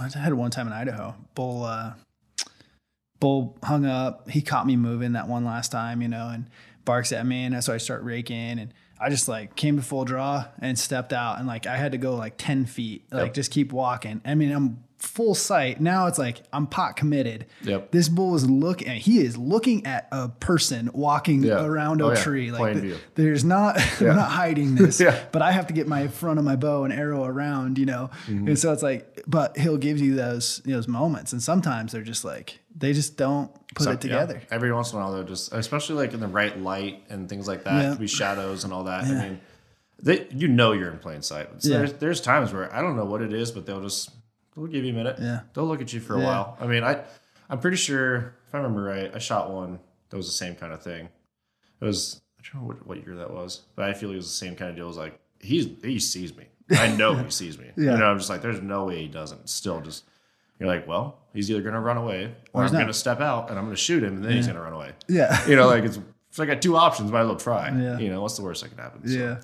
I had one time in Idaho. Bull uh Bull hung up. He caught me moving that one last time, you know, and barks at me and so I start raking and I just like came to full draw and stepped out and like I had to go like 10 feet, like Yep. just keep walking. I mean, I'm full sight. Now it's like I'm pot committed. Yep. This bull is looking he is looking at a person walking Yeah. around Oh, a yeah. tree. Like the- there's not [laughs] we're not hiding this. [laughs] Yeah. But I have to get my front of my bow and arrow around, you know. Mm-hmm. And so it's like, but he'll give you those those moments, and sometimes they're just like they just don't put So, it together. yeah, every once in a while, they're just, especially like in the right light and things like that. Yeah. Could be shadows and all that. I mean, they, you know you're in plain sight. So Yeah. there's, there's times where I don't know what it is, but they'll just they'll give you a minute. Yeah. They'll look at you for a Yeah. while. I mean, I I'm pretty sure if I remember right, I shot one that was the same kind of thing. It was I don't know what, what year that was, but I feel it was the same kind of deal. It was like he's he sees me. I know [laughs] he sees me. Yeah. You know, I'm just like, there's no way he doesn't. Still, just you're like, well, he's either gonna run away or, he's I'm gonna step out and I'm gonna shoot him and then he's gonna run away. Yeah. [laughs] You know, like it's, like I got two options. Might as well try. Yeah. You know, what's the worst that can happen? So, Yeah.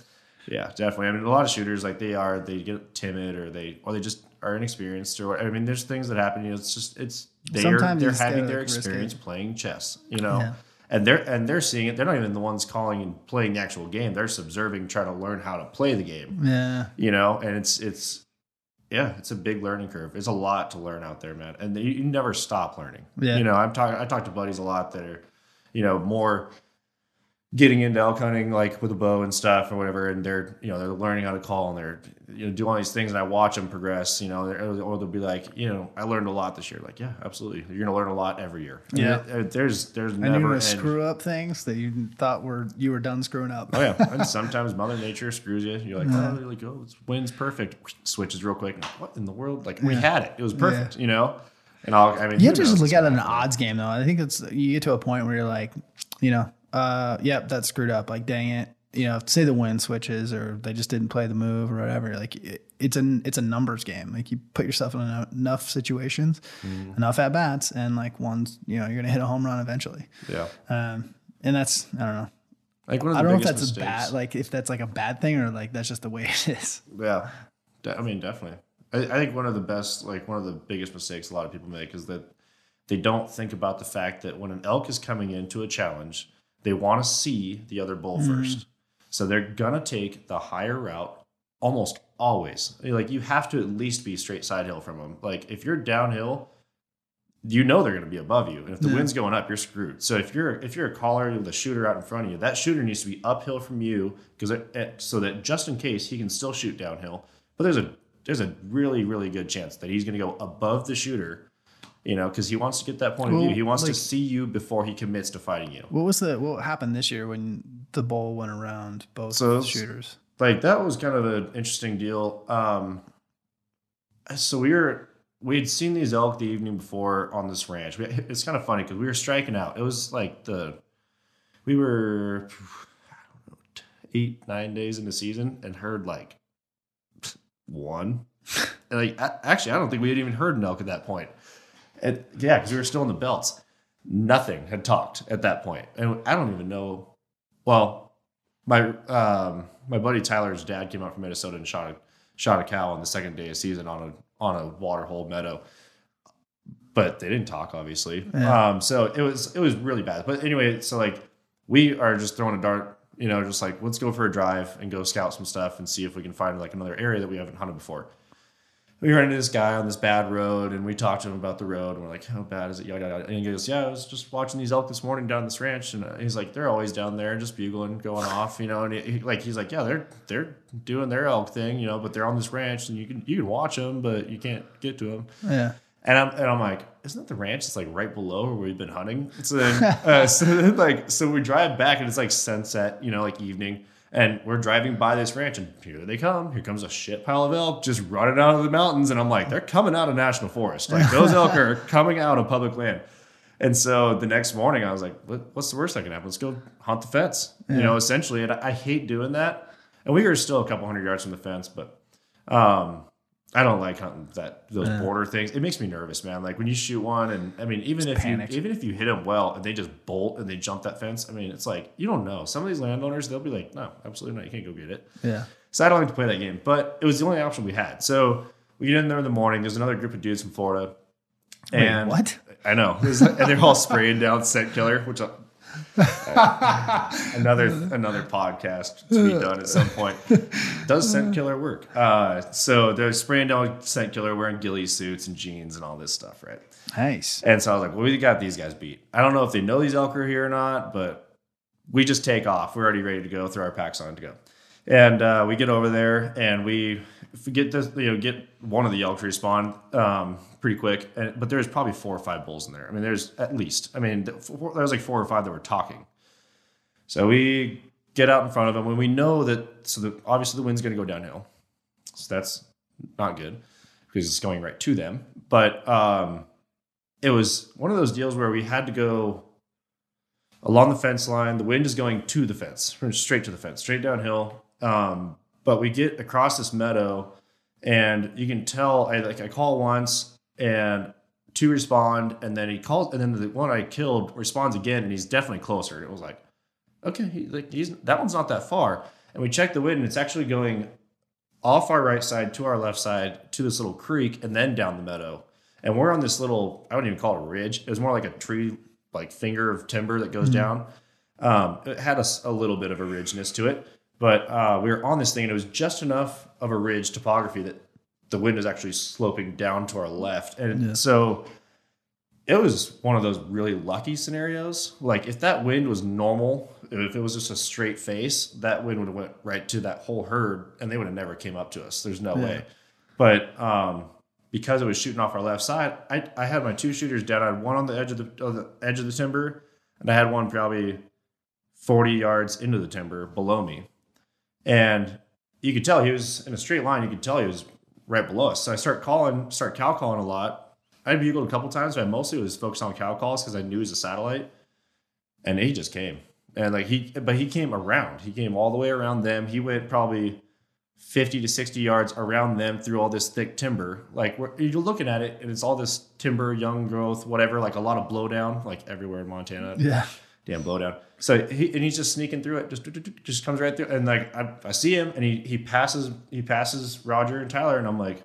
yeah, definitely. I mean, a lot of shooters like they are they get timid or they or they just are inexperienced or I mean, there's things that happen. You know, it's just it's they're Sometimes they're having their experience playing chess. You know. Yeah. And they're and they're seeing it. They're not even the ones calling and playing the actual game. They're just observing, trying to learn how to play the game. Yeah. You know, and it's it's yeah, it's a big learning curve. It's a lot to learn out there, man. And you, you never stop learning. Yeah. You know, I'm talking. I talk to buddies a lot that are, you know, more getting into elk hunting, like with a bow and stuff or whatever, and they're you know they're learning how to call and they're you know doing all these things, and I watch them progress. You know, they're- or they'll be like, you know, I learned a lot this year. Like, yeah, absolutely, you're gonna learn a lot every year. Yeah. it- there's there's And you're gonna screw up things that you thought were you were done screwing up. Oh yeah, and sometimes Mother Nature screws you. You're like, oh, you're like, oh, it's wind's perfect. Switches real quick. What in the world? Like we had it. It was perfect. You know. And I'll. I mean, You have to just look at it gonna an odds game though. I think it's you get to a point where you're like, you know, uh, yep, that's screwed up. Like, dang it. You know, say the wind switches or they just didn't play the move or whatever. Like, it, it's an it's a numbers game. Like, you put yourself in enough situations, Mm. enough at bats, and like one's, you know, you're gonna hit a home run eventually. Yeah. Um, and that's I don't know. Like one of the I don't know if that's a bad like if that's like a bad thing or like that's just the way it is. Yeah, De- I mean, definitely. I, I think one of the best, like one of the biggest mistakes a lot of people make is that they don't think about the fact that when an elk is coming into a challenge, they want to see the other bull hmm. first. So they're gonna take the higher route almost always. Like you have to at least be straight side hill from them. Like if you're downhill, you know they're going to be above you, and if the Yeah. wind's going up, you're screwed. So if you're if you're a caller with a shooter out in front of you, that shooter needs to be uphill from you because so that just in case he can still shoot downhill. But there's a there's a really really good chance that he's going to go above the shooter. You know, because he wants to get that point of view. He wants like- to see you before he commits to fighting you. What was the what happened this year when the ball went around both So shooters? like that was kind of an interesting deal. Um, so we were we had seen these elk the evening before on this ranch. We, it's kind of funny because we were striking out. It was like the we were know eight nine days into season and heard like one. [laughs] And like actually, I don't think we had even heard an elk at that point. And yeah, because we were still in the belts. Nothing had talked at that point, and I don't even know. Well, my um, my buddy Tyler's dad came out from Minnesota and shot a shot a cow on the second day of season on a on a water hole meadow. But they didn't talk, obviously. Yeah. Um, so it was it was really bad. But anyway, so like we are just throwing a dart, you know, just like let's go for a drive and go scout some stuff and see if we can find like another area that we haven't hunted before. We ran into this guy on this bad road and we talked to him about the road and we're like, how bad is it? Yada, yada. And he goes, yeah, I was just watching these elk this morning down this ranch. And uh, he's like, they're always down there just bugling, going off, you know, and he, he- like, he's like, yeah, they're, they're doing their elk thing, you know, but they're on this ranch and you can, you can watch them, but you can't get to them. Yeah. And I'm, and I'm like, isn't that the ranch? It's like right below where we've been hunting. So uh, [laughs] so like, so we drive back and it's like sunset, you know, like evening. And we're driving by this ranch and here they come. Here comes a shit pile of elk just running out of the mountains. And I'm like, they're coming out of national forest. Like those elk are [laughs] coming out of public land. And so the next morning I was like, what, what's the worst that can happen? Let's go hunt the fence, you know, essentially. And I, I hate doing that. And we were still a couple hundred yards from the fence, but, um, I don't like hunting that those Yeah. border things. It makes me nervous, man. Like when you shoot one, and I mean, even if you even if you hit them well and they just bolt and they jump that fence, I mean, it's like you don't know. Some of these landowners, they'll be like, "No, absolutely not. You can't go get it." Yeah. So I don't like to play that game, but it was the only option we had. So we get in there in the morning. There's another group of dudes from Florida, Wait, and what? I know, and they're all spraying down scent killer, which I, [laughs] another another podcast to be done at some point. Does scent killer work? Uh, so they're spraying down scent killer, wearing ghillie suits and jeans and all this stuff, right? Nice. And so I was like, well, we got these guys beat. I don't know if they know these elk are here or not, but we just take off. We're already ready to go, throw our packs on to go. And uh, we get over there and we get this, you know, get one of the elk to respond um, pretty quick. And, but there's probably four or five bulls in there. I mean, there's at least, I mean, th- four, there was like four or five that were talking. So we get out in front of them when we know that, so the, obviously the wind's going to go downhill. So that's not good because it's going right to them. But um, it was one of those deals where we had to go along the fence line. The wind is going to the fence, straight to the fence, straight downhill. Um, but we get across this meadow, and you can tell. I like I call once, and two respond, and then he calls, and then the one I killed responds again, and he's definitely closer. And it was like, okay, he, like he's that one's not that far. And we check the wind, and it's actually going off our right side to our left side to this little creek, and then down the meadow. And we're on this little, I wouldn't even call it a ridge. It was more like a tree, like finger of timber that goes down. Um, it had a little bit of a ridgeness to it, but uh, we were on this thing and it was just enough of a ridge topography that the wind is actually sloping down to our left. And Yeah. so it was one of those really lucky scenarios. Like if that wind was normal, if it was just a straight face, that wind would have went right to that whole herd and they would have never came up to us. There's no Yeah. way. But um, because it was shooting off our left side, I, I had my two shooters down. I had one on the edge of the, of the edge of the timber, and I had one probably 40 yards into the timber below me. And you could tell he was in a straight line. You could tell he was right below us. So I start calling, start cow calling a lot. I bugled a couple times, but I mostly was focused on cow calls because I knew he was a satellite. And he just came. And like he, but he came around. He came all the way around them. He went probably 50 to 60 yards around them through all this thick timber. Like you're looking at it and it's all this timber, young growth, whatever, like a lot of blowdown, like everywhere in Montana Yeah. Damn blowdown. So he and he's just sneaking through it, just just comes right through, and like I, I see him, and he he passes he passes Roger and Tyler, and I'm like,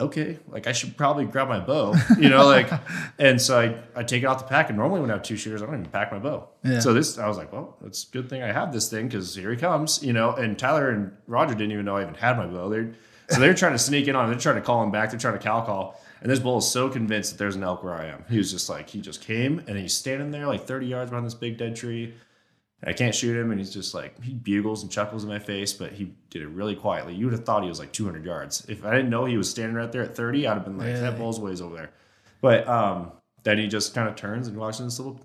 okay, like I should probably grab my bow, [laughs] you know, like, and so I I take it off the pack, and normally when I have two shooters, I don't even pack my bow. Yeah. So this I was like, well, it's a good thing I have this thing because here he comes, you know, and Tyler and Roger didn't even know I even had my bow. They're so they're trying to sneak in on, it. they're trying to call him back, they're trying to cow call. And this bull is so convinced that there's an elk where I am. He was just like, he just came and he's standing there like 30 yards behind this big dead tree. I can't shoot him, and he's just like he bugles and chuckles in my face, but he did it really quietly. You would have thought he was like 200 yards. If I didn't know he was standing right there at 30, I'd have been like, Really? that bull's ways over there. But um, then he just kind of turns and walks in this little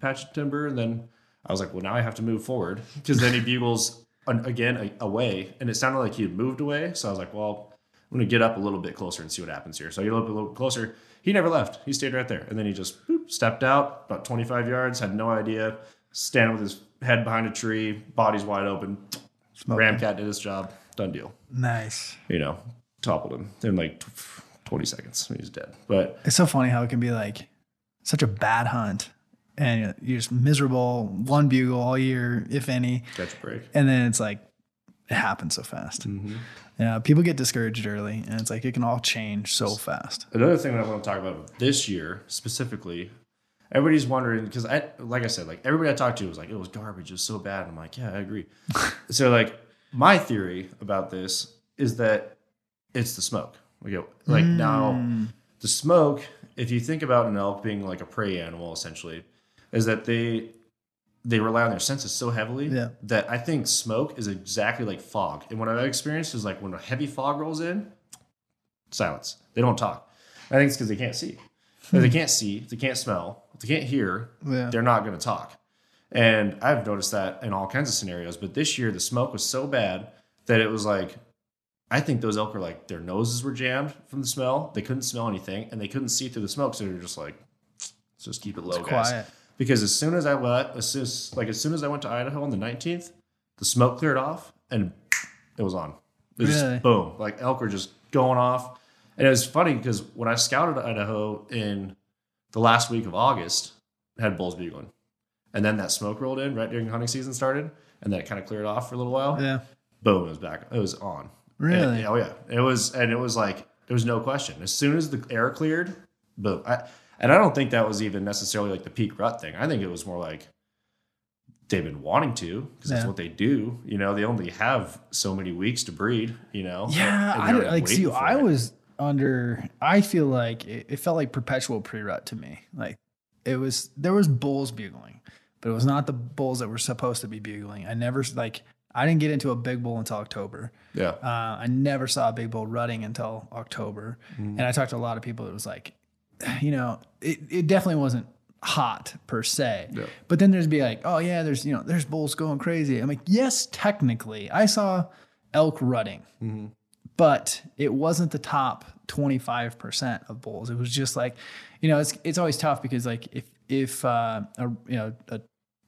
patch of timber, and then I was like, well, now I have to move forward because then he bugles again away, and it sounded like he had moved away. So I was like, well, I'm gonna get up a little bit closer and see what happens here. So I get up a little closer. He never left. He stayed right there, and then he just boop, stepped out about 25 yards. Had no idea. Standing with his head behind a tree, body's wide open. Smoking. Ramcat did his job. Done deal. Nice. You know, toppled him in like 20 seconds. He's dead. But It's so funny how it can be like such a bad hunt, and you're just miserable. One bugle all year, if any, catch a break. and then it's like it happens so fast. Mm-hmm. Yeah, people get discouraged early, and it's like it can all change so fast. Another thing that I want to talk about this year specifically, everybody's wondering because I, like I said, like everybody I talked to was like, it was garbage, it was so bad. I'm like, yeah, I agree. [laughs] so like my theory about this is that it's the smoke. Like, it- like mm. now the smoke, if you think about an elk being like a prey animal, essentially, is that they they rely on their senses so heavily Yeah. that I think smoke is exactly like fog. And what I've experienced is like when a heavy fog rolls in, silence. They don't talk. I think it's because they can't see. If they can't see, they can't smell, they can't hear, Yeah. they're not going to talk. And I've noticed that in all kinds of scenarios. But this year, the smoke was so bad that it was like, I think those elk are like, their noses were jammed from the smell. They couldn't smell anything and they couldn't see through the smoke. So they're just like, let's just keep it low, guys. quiet. Because as soon as I went, as soon as, like as soon as I went to Idaho on the 19th, the smoke cleared off and it was on. It was Really? just boom, like elk were just going off. And it was funny because when I scouted Idaho in the last week of August, it had bulls bugling. And then that smoke rolled in right during hunting season started, and then it kind of cleared off for a little while. Yeah. Boom, it was back. It was on. Really? And- oh yeah. It was, and it was like there was no question. As soon as the air cleared, boom. I, and I don't think that was even necessarily like the peak rut thing. I think it was more like they've been wanting to because that's Yeah. what they do. You know, they only have so many weeks to breed. You know. Yeah, I like see. I it. was under. I feel like it, it felt like perpetual pre-rut to me. Like it was there was bulls bugling, but it was not the bulls that were supposed to be bugling. I never like. I didn't get into a big bull until October. Yeah. Uh, I never saw a big bull rutting until October. And I talked to a lot of people. It was like, you know, it, it definitely wasn't hot per se. Yeah. But then there's be like, oh yeah, there's you know, there's bulls going crazy. I'm like, yes, technically, I saw elk rutting, but it wasn't the top 25% of bulls. It was just like, you know, it's it's always tough because like if if uh, a you know a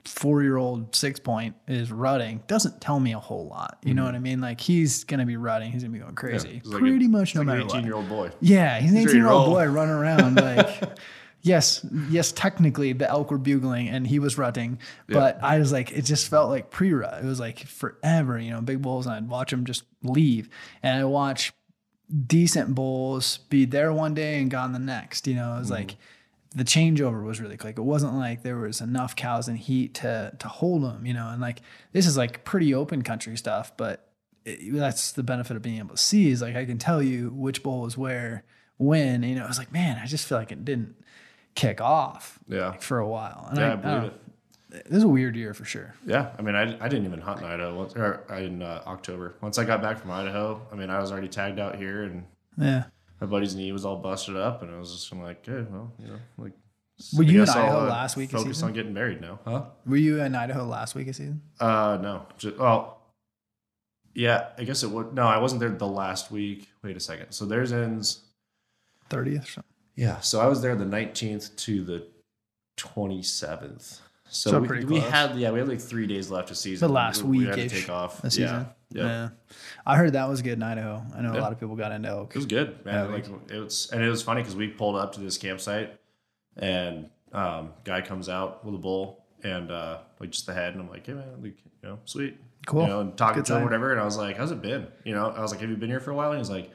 four year old six point is rutting doesn't tell me a whole lot. You know mm-hmm. what I mean? Like he's gonna be rutting, he's gonna be going crazy, like pretty a- much no like matter an what. 18 year old boy. Yeah, he's an He's 18 year old boy running around like. [laughs] Yes, yes, technically the elk were bugling and he was rutting, but I was like, it just felt like pre-rut. It was like forever, you know, big bulls, and I'd watch them just leave, and I watch decent bulls be there one day and gone the next. You know, it was mm-hmm. like the changeover was really quick. It wasn't like there was enough cows in heat to to hold them. You know, and like this is like pretty open country stuff, but it, that's the benefit of being able to see is like I can tell you which bull was where when. You know, I was like, man, I just feel like it didn't kick off Yeah. for a while. And Yeah, I I, I believe don't it. This is a weird year for sure. Yeah, I mean, I, I didn't even hunt in Idaho once, or in uh, October. Once I got back from Idaho, I mean, I was already tagged out here, and Yeah. My buddy's knee was all busted up, and I was just kind of like, okay, well, you know, like. Were I you in guess I'll, Idaho uh, last week of Focus on getting married now, huh? Were you in Idaho last week of season? Uh, no. Just, well, yeah, I guess it would. No, I wasn't there the last week. Wait a second. So theirs ends. 30th or. Yeah, so I was there the 19th to the 27th. So, So we, pretty we had yeah we had like three days left of season. The last we, we had to week-ish take off of season. Yeah, yeah, I heard that was good in Idaho. I know a lot of people got into elk. It was good, man. Yeah, like it was, and it was funny because we pulled up to this campsite, and um, guy comes out with a bull and uh, like just the head, and I'm like, hey man, like you know, sweet, Cool. you know, and talking Good to him or whatever, and I was like, how's it been? You know, I was like, have you been here for a while? And he's like,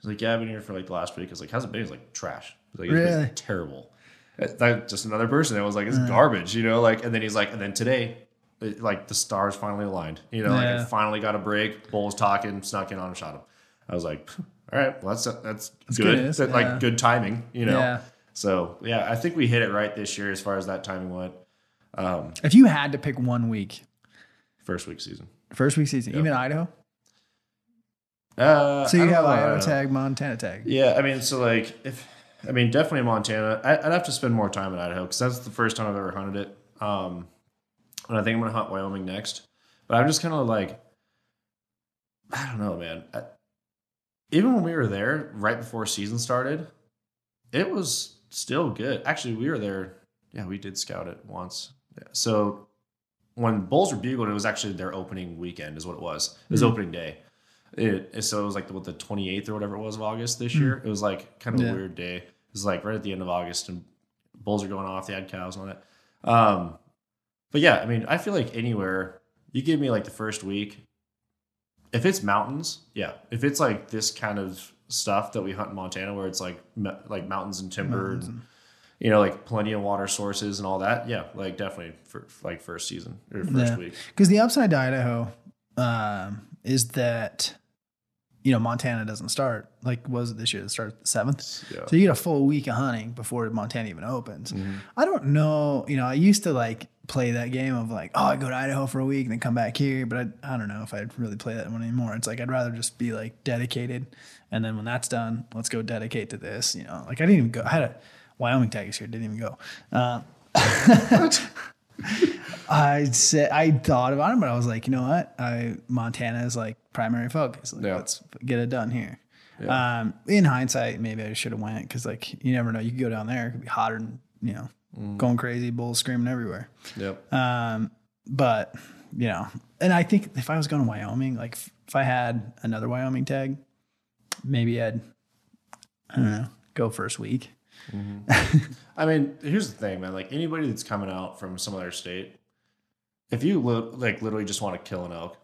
he's like, yeah, I've been here for like the last week. I was like, how's it been? He's like, trash. He's like, it's Really? terrible. That- That just another person that was like, it's Uh. garbage, you know, like, and then he's like, and then today. It, like the stars finally aligned, you know. Like I finally got a break. Bull was talking, snuck in on him, shot him. I was like, all right, well that's that's, good good. That, yeah. Like good timing, you know. Yeah. So yeah, I think we hit it right this year as far as that timing went. If you had to pick one week, First week season. first week season, even Idaho. Uh, So you have Idaho know. tag, Montana tag. Yeah, I mean, so like if I mean definitely Montana. I, I'd have to spend more time in Idaho because that's the first time I've ever hunted it. Um, and I think I'm gonna hunt Wyoming next. But I'm just kind of like, I don't know, man. I, even when we were there right before season started, it was still good. Actually, we were there. Yeah, we did scout it once. Yeah. So when Bulls were bugled, it was actually their opening weekend, is what it was. It was opening day. It, so it was like what the 28th or whatever it was of August this year. It was like kind of Yeah. a weird day. It was like right at the end of August, and Bulls are going off. They had cows and all that. Um, but yeah, I mean, I feel like anywhere you give me like the first week, if it's mountains, yeah. If it's like this kind of stuff that we hunt in Montana, where it's like like mountains and timber and you know like plenty of water sources and all that, yeah, like definitely for like first season or first Yeah. week. Because the upside to Idaho um, is that you know Montana doesn't start like was it this year? It starts the seventh, Yeah. so you get a full week of hunting before Montana even opens. Mm-hmm. I don't know. You know, I used to like play that game of like, oh, I go to Idaho for a week and then come back here, but I, I don't know if I'd really play that one anymore. It's like I'd rather just be like dedicated, and then when that's done, let's go dedicate to this. You know, like I didn't even go. I had a Wyoming tag this year, didn't even go. Uh, [laughs] I said I thought about it, but I was like, you know what? I Montana is like primary focus. Like, Yeah. Let's get it done here. Um, in hindsight, maybe I should have went because like you never know. You could go down there, it could be hotter than you know, going crazy, bulls screaming everywhere. Yep. Um, but you know, and I think if I was going to Wyoming, like if, if I had another Wyoming tag, maybe I'd I don't know go first week. [laughs] I mean, here's the thing, man. Like anybody that's coming out from some other state, if you li- like literally just want to kill an elk,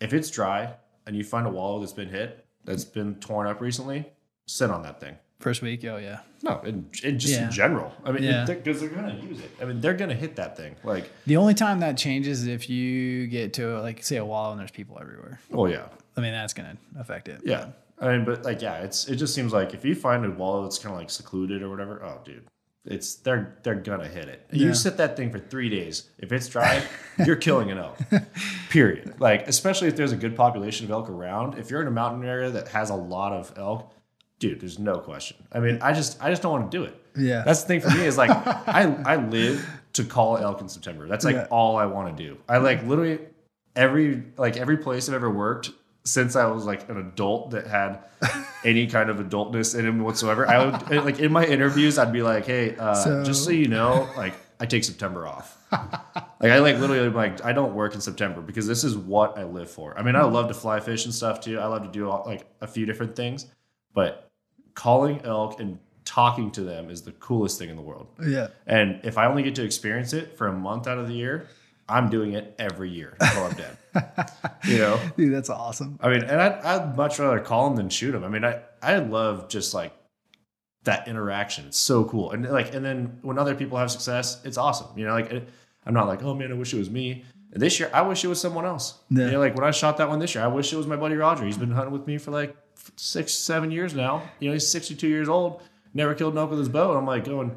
if it's dry and you find a wallow that's been hit, that's been torn up recently, sit on that thing. First week, oh yeah. No, in just Yeah. in general. I mean, Yeah. because they're gonna use it. I mean, they're gonna hit that thing. Like, The only time that changes is if you get to like say a wallow and there's people everywhere. oh yeah, I mean that's gonna affect it. yeah. I mean, but like, yeah, it's it just seems like if you find a wallow that's kind of like secluded or whatever, oh, dude, it's they're they're gonna hit it. Yeah. You sit that thing for three days. If it's dry, [laughs] you're killing an elk. [laughs] Period. Like, especially if there's a good population of elk around. If you're in a mountain area that has a lot of elk, dude, there's no question. I mean, I just I just don't want to do it. Yeah. That's the thing for me is like [laughs] I I live to call elk in September. That's like Yeah. all I want to do. I like literally every like every place I've ever worked since I was like an adult that had [laughs] any kind of adultness in him whatsoever. I would like in my interviews I'd be like, "Hey, uh, So- just so you know, [laughs] like I take September off." like I like literally like I don't work in September because this is what I live for. I mean, I love to fly fish and stuff too. I love to do all, like a few different things, but calling elk and talking to them is the coolest thing in the world. Yeah. And if I only get to experience it for a month out of the year, I'm doing it every year until I'm dead. [laughs] you know? Dude, that's awesome. I mean, and I'd, I'd much rather call them than shoot them. I mean, I, I love just like that interaction. It's so cool. And like, and then when other people have success, it's awesome. You know, like it, I'm not like, oh man, I wish it was me. And this year, I wish it was someone else. Yeah. You know, like when I shot that one this year, I wish it was my buddy Roger. He's been hunting with me for like six, seven years now. You know, he's 62 years old, never killed an elk with his bow. And I'm like going,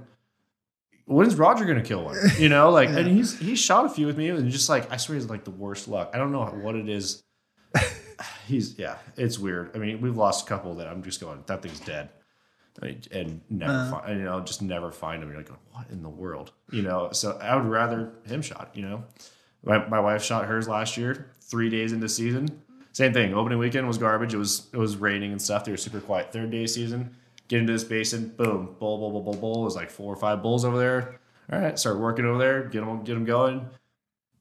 when's Roger gonna kill one? You know, like, and [laughs] he's he shot a few with me, and just like I swear he's like the worst luck. I don't know what it is. [sighs] He's yeah, it's weird. I mean, we've lost a couple that I'm just going, that thing's dead, and never uh-huh. find, you know, just never find him. You're like, what in the world, you know? So I would rather him shot. You know, my my wife shot hers last year, three days into season. Same thing. Opening weekend was garbage. It was it was raining and stuff. They were super quiet. Third day of season, get into this basin, boom, bull, bull, bull, bull, bull. There's like four or five bulls over there. All right, start working over there, get them, get them going.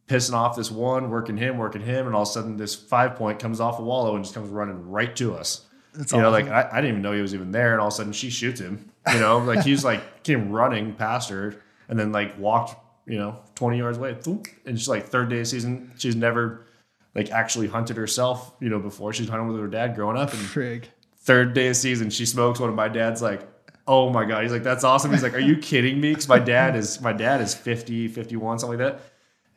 Pissing off this one, working him, working him, and all of a sudden this five point comes off a wallow and just comes running right to us. That's you know, like I, I didn't even know he was even there, and all of a sudden she shoots him. You know, like he's like [laughs] came running past her and then like walked, you know, twenty yards away. And she's like third day of season. She's never like actually hunted herself, you know, before she's hunting with her dad growing up. And Frig. Third day of season, she smokes one of my dad's like, oh my God. He's like, that's awesome. He's like, are you kidding me? Cause my dad is, my dad is 50, 51, something like that.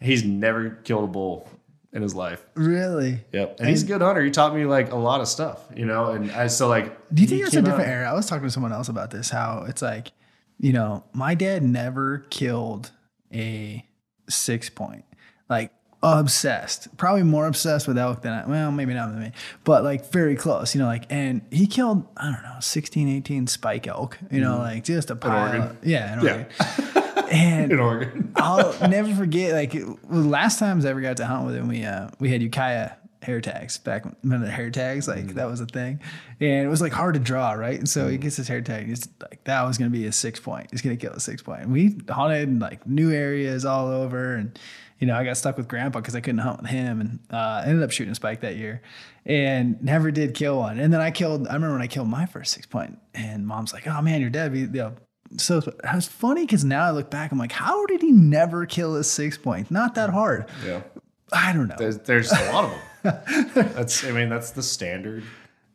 He's never killed a bull in his life. Really? Yep. And, he's a good hunter. He taught me like a lot of stuff, you know. And I so like. Do you think it's a different out- era? I was talking to someone else about this. How it's like, you know, my dad never killed a six point. Like obsessed, probably more obsessed with elk than I. Well, maybe not with me, but like very close. You know, like and he killed I don't know 16, 18 spike elk. You know, like just a pile. Of- yeah, in Yeah. And [laughs] in Oregon. [laughs] I'll never forget. Like last times I ever got to hunt with him, we uh, we had Ukiah hair tags back when the hair tags like Mm. that was a thing, and it was like hard to draw right. And so he gets his hair tag. He's like that was gonna be a six point. He's gonna kill a six point. And we hunted like new areas all over, and you know I got stuck with Grandpa because I couldn't hunt with him, and uh, ended up shooting a spike that year, and never did kill one. And then I killed. I remember when I killed my first six point, and Mom's like, "Oh man, you're dead." You know, so it was funny because now I look back, I'm like, how did he never kill a six point? Not that hard. Yeah. I don't know. There's, there's a lot of them. [laughs] that's I mean that's the standard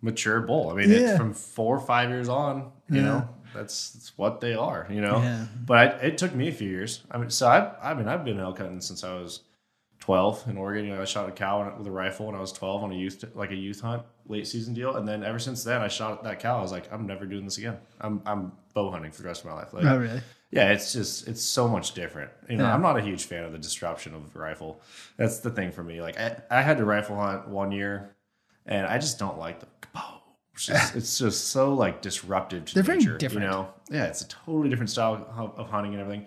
mature bull. I mean Yeah. it's from four or five years on. You know that's, that's what they are. You know, Yeah. but I, it took me a few years. I mean, so I I mean I've been elk hunting since I was 12 in Oregon. You know, I shot a cow with a rifle when I was 12 on a youth like a youth hunt late season deal, and then ever since then I shot that cow. I was like, I'm never doing this again. I'm I'm bow hunting for the rest of my life. Like, oh, really? yeah, it's just it's so much different. You know, Yeah. I'm not a huge fan of the disruption of the rifle. That's the thing for me. Like I, I had to rifle hunt one year, and I just don't like the. It's just, it's just so like disruptive to They're very different. You know, yeah, it's a totally different style of, of hunting and everything.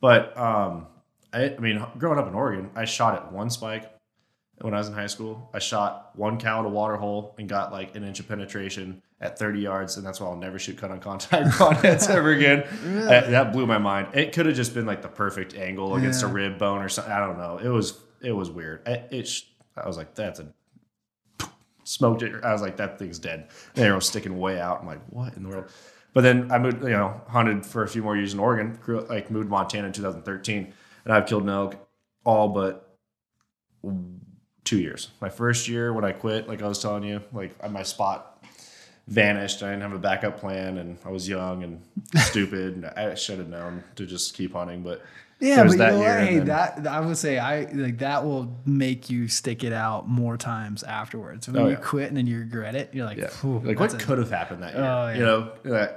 But um, I, I mean, growing up in Oregon, I shot at one spike when I was in high school. I shot one cow at a water hole and got like an inch of penetration at 30 yards, and that's why I'll never shoot cut on contact [laughs] broadheads ever again. Uh, that blew my mind. It could have just been like the perfect angle against a rib bone or something. I don't know. It was it was weird. It, it sh- I was like, that's a smoked it. I was like, that thing's dead. The arrow sticking way out. I'm like, what in the world? But then I moved, you know, hunted for a few more years in Oregon. Grew, like moved Montana in 2013, and I've killed an elk all but two years. My first year when I quit, like I was telling you, like my spot vanished. I didn't have a backup plan, and I was young and stupid. And I should have known to just keep hunting, but Yeah, there but was you that know what? Hey, then- that I would say I like that will make you stick it out more times afterwards. When Oh, you yeah. quit and then you regret it, you're like, Yeah. Like what a- could have happened that year? Oh, yeah. You know,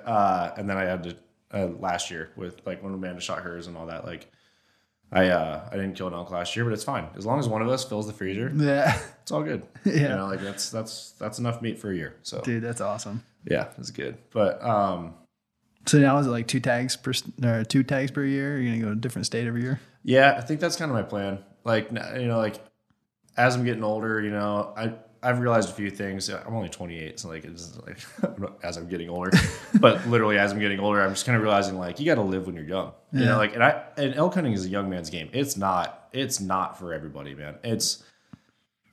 uh, and then I had to uh, last year with like when Amanda shot hers and all that. Like, I uh, I didn't kill an elk last year, but it's fine as long as one of us fills the freezer. [laughs] Yeah, It's all good. [laughs] Yeah. you know, like that's that's that's enough meat for a year. So dude, that's awesome. yeah, it's good. But um, So now is it like two tags per or two tags per year? You're gonna go to a different state every year. Yeah, I think that's kind of my plan. Like, you know, like as I'm getting older, you know, I I've realized a few things. I'm only 28, so like it's like [laughs] as I'm getting older, [laughs] but literally as I'm getting older, I'm just kind of realizing like you got to live when you're young. You know, like and I and elk hunting is a young man's game. It's not. It's not for everybody, man. It's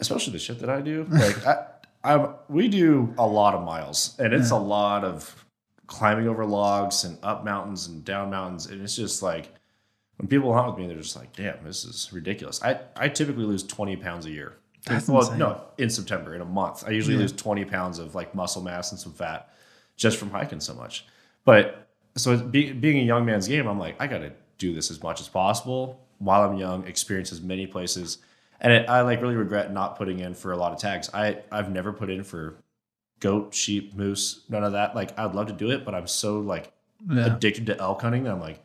especially the shit that I do. [laughs] Like I, I'm we do a lot of miles, and it's a lot of climbing over logs and up mountains and down mountains, and it's just like when people hunt with me, they're just like, "Damn, this is ridiculous." I I typically lose twenty pounds a year. That's well, insane. no, in September, in a month, I usually Yeah. lose twenty pounds of like muscle mass and some fat just from hiking so much. But so be, being a young man's game, I'm like, I got to do this as much as possible while I'm young, experience as many places. And it, I like really regret not putting in for a lot of tags. I I've never put in for goat, sheep, moose, none of that. Like I'd love to do it, but I'm so like Yeah. addicted to elk hunting that I'm like,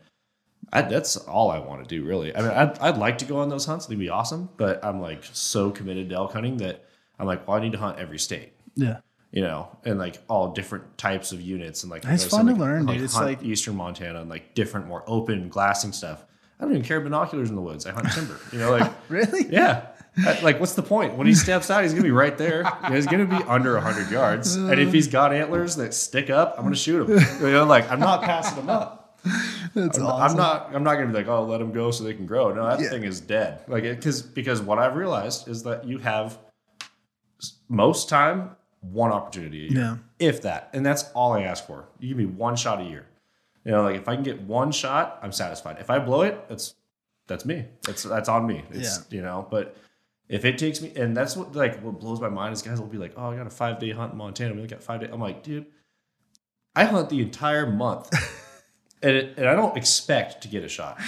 I, that's all I want to do, really. I mean, I'd, I'd like to go on those hunts; they'd be awesome. But I'm like so committed to elk hunting that I'm like, well, I need to hunt every state, Yeah. you know, and like all different types of units and like It's fun to like, learn, dude. It's like- eastern Montana and like different, more open glassing stuff. I don't even carry binoculars in the woods. I hunt timber, you know, like [laughs] Really? yeah. I- Like, what's the point? When he steps out, he's gonna be right there. He's gonna be under hundred yards, and if he's got antlers that stick up, I'm gonna shoot him. You know, like I'm not passing him up. That's I'm, awesome. I'm not. I'm not gonna be like, oh, let him go so they can grow. No, that Yeah. thing is dead. Like, because because what I've realized is that you have most time one opportunity a year, Yeah. if that, and that's all I ask for. You give me one shot a year. You know, like if I can get one shot, I'm satisfied. If I blow it, that's that's me. That's that's on me. It's you know, but if it takes me, and that's what like what blows my mind is guys will be like, oh, I got a five day hunt in Montana. We only got five days. I'm like, dude, I hunt the entire month, [laughs] and it, and I don't expect to get a shot.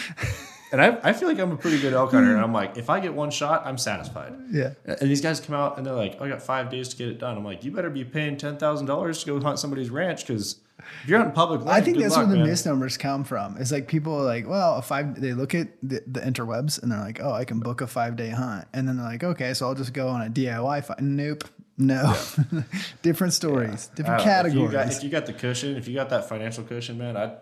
And I, I feel like I'm a pretty good elk hunter. And I'm like, if I get one shot, I'm satisfied. Yeah. And these guys come out and they're like, oh, I got five days to get it done. I'm like, you better be paying ten thousand dollars to go hunt somebody's ranch because if you're hunting public land, I think that's luck, where the man. misnomers come from. It's like people are like, well, a five. They look at the, the interwebs and they're like, oh, I can book a five day hunt, and then they're like, okay, so I'll just go on a DIY. Fi-. Nope, no, [laughs] different stories, I different don't. If you, categories. got, if you got the cushion, if you got that financial cushion, man, I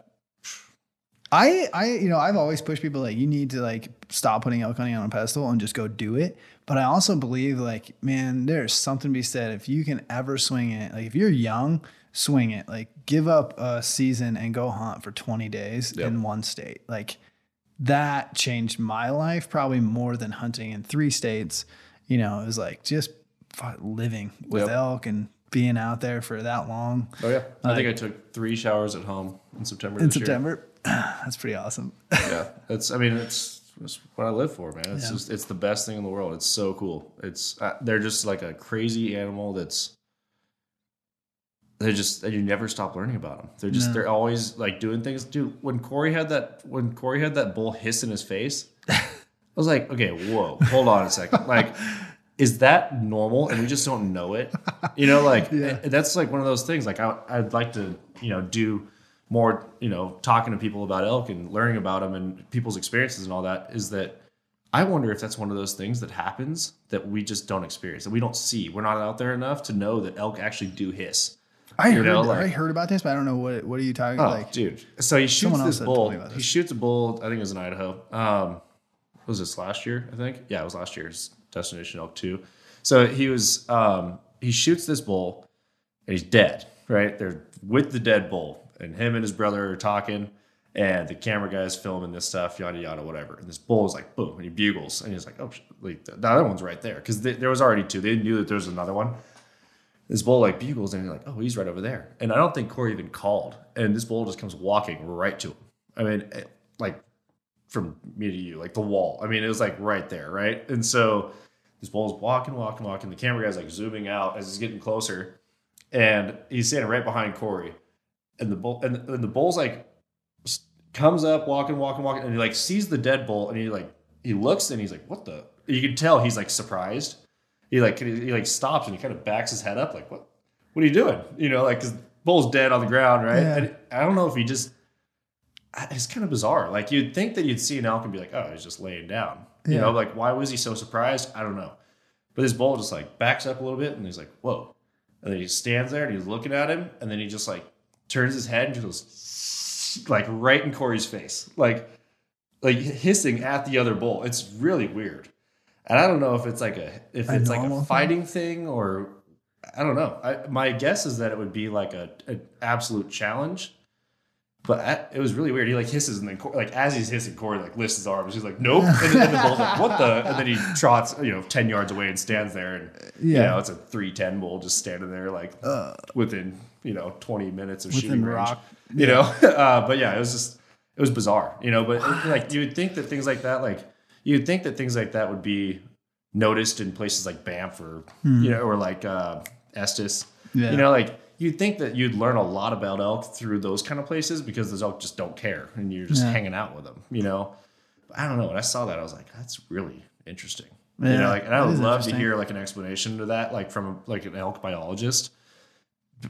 I, I, you know, I've always pushed people like you need to like stop putting elk hunting on a pedestal and just go do it. But I also believe like, man, there's something to be said if you can ever swing it. Like if you're young, swing it. Like give up a season and go hunt for 20 days Yep. in one state. Like that changed my life probably more than hunting in three states. You know, it was like just living with Yep. elk and being out there for that long oh yeah, I think I took three showers at home in September. in this year. [sighs] That's pretty awesome. yeah, it's. I mean, it's, it's what I live for, man. It's Yeah. just it's the best thing in the world. It's so cool. It's uh, they're just like a crazy animal that's. They're just you never stop learning about them. They're just No. they're always like doing things. Dude, when Corey had that when Corey had that bull hiss in his face, [laughs] I was like, okay, whoa, hold on a second, like. Is that normal and we just don't know it? You know, like [laughs] Yeah. that's like one of those things. Like I, I'd like to, you know, do more, you know, talking to people about elk and learning about them and people's experiences and all that. Is that I wonder if that's one of those things that happens that we just don't experience, that we don't see. We're not out there enough to know that elk actually do hiss. I You heard, know, I heard about this, but I don't know what. What are you talking Oh, like? dude! So he shoots this bull. about He shoots a bull. I think it was in Idaho. Um, was this last year? I think. Yeah, it was last year's Destination Elk Two. So he was. Um, he shoots this bull, and he's dead. Right? They're with the dead bull, and him and his brother are talking, and the camera guy is filming this stuff, yada yada, whatever. And this bull is like, boom, and he bugles, and he's like, oh, like the other one's right there because there was already two. They knew that there was another one this bull like bugles and you're like, oh, he's right over there. And I don't think Corey even called. And this bull just comes walking right to him. I mean, eh, like from me to you, like the wall. I mean, it was like right there, right? And so this bull's walking, walking, walking. The camera guy's like zooming out as he's getting closer. And he's standing right behind Corey. And the bull and, and the bull's like comes up, walking, walking, walking, and he like sees the dead bull and he like he looks and he's like, what the? You can tell he's like surprised. He like he, like stops and he kind of backs his head up like what what are you doing? You know like because bull's dead on the ground right? Yeah. and i don't know if he just it's kind of bizarre. Like you'd think that you'd see an elk and be like oh he's just laying down. You Yeah. know like why was he so surprised? I don't know. But this bull just like backs up a little bit and he's like whoa. And then he stands there and he's looking at him and then he just like turns his head and just goes like right in corey's face like like hissing at the other bull it's really weird and I don't know if it's like a if A it's like normal a thing? fighting thing or I don't know. I, my guess is that it would be like a an absolute challenge. But I, it was really weird. He like hisses and then like as he's hissing, Corey like lifts his arms. He's like, "Nope," and then, and the bull's like, "What the?" And then he trots, you know, ten yards away and stands there, and you Yeah. know, it's a three ten bull just standing there like within you know twenty minutes of shooting range. rock. You know, [laughs] uh, but yeah, it was just it was bizarre. You know, but it- like you would think that things like that, like you'd think that things like that would be noticed in places like Banff or you know, or like uh, Estes. Yeah. You know, like you'd think that you'd learn a lot about elk through those kind of places because those elk just don't care and you're just Yeah. hanging out with them. You know, But I don't know. When I saw that, I was like, that's really interesting. You Yeah, know, like, and I would love to hear like an explanation to that, like from like an elk biologist.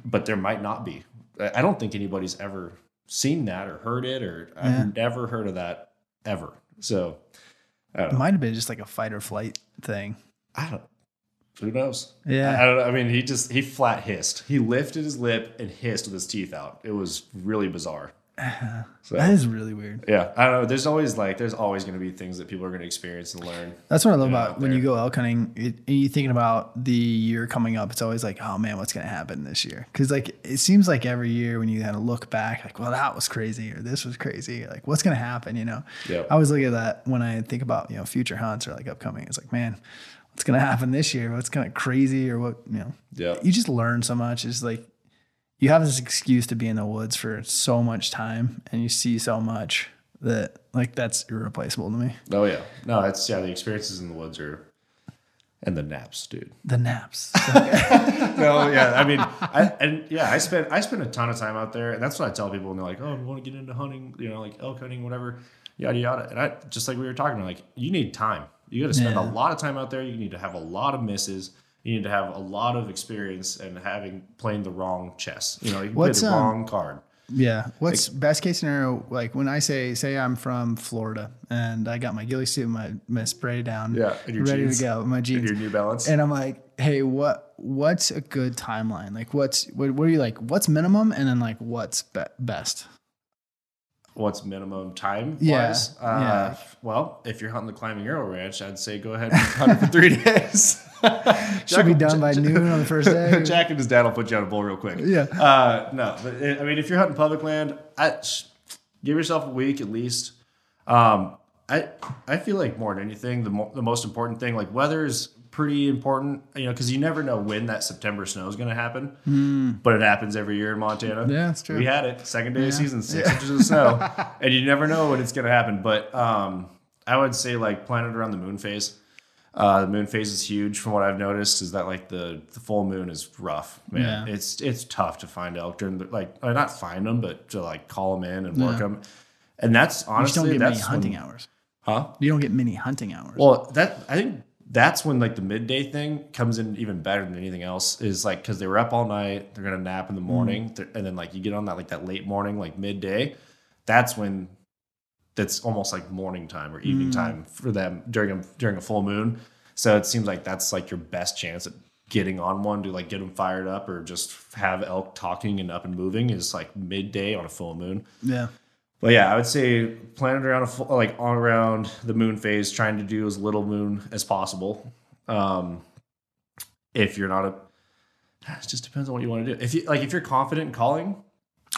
But there might not be. I don't think anybody's ever seen that or heard it, or Yeah. I've never heard of that ever. So It know. might have been just like a fight or flight thing. I don't. Who knows? Yeah. I, I don't know. I mean, he just he flat hissed. He lifted his lip and hissed with his teeth out. It was really bizarre. [sighs] So That is really weird. yeah, I don't know. There's always like there's always going to be things that people are going to experience and learn. That's what I love Yeah, about out when you go elk hunting. It, and you're thinking about the year coming up. It's always like, oh man, what's going to happen this year? Because like it seems like every year when you kind of look back, like, well, that was crazy or this was crazy. Like, what's going to happen? You know. Yeah. I always look at that when I think about you know future hunts or like upcoming. It's like, man, what's going to happen this year? What's kind of crazy or what? You know. Yeah. You just learn so much. It's like you have this excuse to be in the woods for so much time, and you see so much that like that's irreplaceable to me. Oh yeah. No, it's yeah. The experiences in the woods are, and the naps, dude. The naps. [laughs] no, yeah. I mean, I, and yeah, I spent I spent a ton of time out there, and that's what I tell people when they're like, "Oh, we want to get into hunting, you know, like elk hunting, whatever." yada yada. And I just like we were talking, like you need time. You got to spend Yeah. a lot of time out there. You need to have a lot of misses. You need to have a lot of experience and having playing the wrong chess. You know, you What's, play the um, wrong card. Yeah. What's best case scenario? Like when I say, say I'm from Florida and I got my ghillie suit, and my my spray down, Yeah, ready jeans. to go, my And jeans, your New Balance. and I'm like, hey, what what's a good timeline? Like, what's what, what are you like? What's minimum, and then like what's be- best? What's minimum time Yeah, wise? Uh, yeah. Well, if you're hunting the Climbing Arrow Ranch, I'd say go ahead and hunt it for three [laughs] days. Should be done by noon on the first day. [laughs] Jack and his dad will put you on a bull real quick. Yeah. Uh, no, but it, I mean, if you're hunting public land, I, give yourself a week at least. Um, I I feel like more than anything, the mo- the most important thing, like weather is pretty important. You know, because you never know when that September snow is going to happen. But it happens every year in Montana. Yeah, that's true. We had it second day of season, six inches of snow, [laughs] and you never know when it's going to happen. But um, I would say like planet around the moon phase. Uh, the moon phase is huge from what I've noticed. Is that like the, the full moon is rough, man. Yeah. It's it's tough to find elk during the like uh, not find them, but to like call them in and work them. And that's You don't honestly get many that's hunting when, hours. huh? You don't get many hunting hours. Well, that I think that's when like the midday thing comes in even better than anything else. Is like because they were up all night, they're gonna nap in the morning, Mm. and then like you get on that like that late morning, like midday. That's when that's almost like morning time or evening Mm. time for them during a during a full moon. So it seems like that's like your best chance at getting on one to like get them fired up or just have elk talking and up and moving is like midday on a full moon. yeah. But yeah, I would say plan it around a full, like all around the moon phase, trying to do as little moon as possible. Um, if you're not a, [sighs] it just depends on what you want to do. If you like, if you're confident in calling,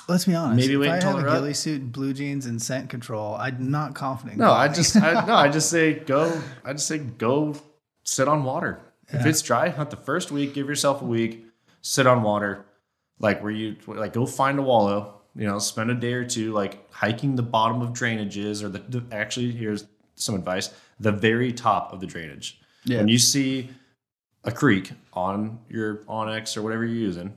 Let's be honest. Maybe wait if I until have a up. ghillie suit, blue jeans, and scent control, I'm not confident. no, I just I, no, I just [laughs] say go. I just say go sit on water. If it's dry, hunt the first week. Give yourself a week. Sit on water, like where you like go find a wallow. You know, spend a day or two like hiking the bottom of drainages, or the, the actually here's some advice: the very top of the drainage. Yeah. When you see a creek on your onX or whatever you're using,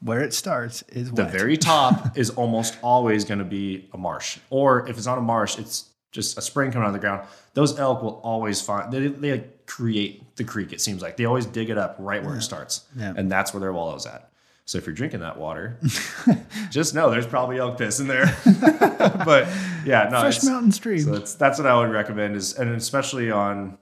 where it starts is the wet. very [laughs] top is almost always going to be a marsh. Or if it's not a marsh, it's just a spring coming out of the ground. Those elk will always find they, they like create the creek. It seems like they always dig it up right where it starts, Yeah. and that's where their wallow's at. So if you're drinking that water, [laughs] just know there's probably elk piss in there. [laughs] but yeah, no, fresh mountain stream. so that's that's what I would recommend is, and especially on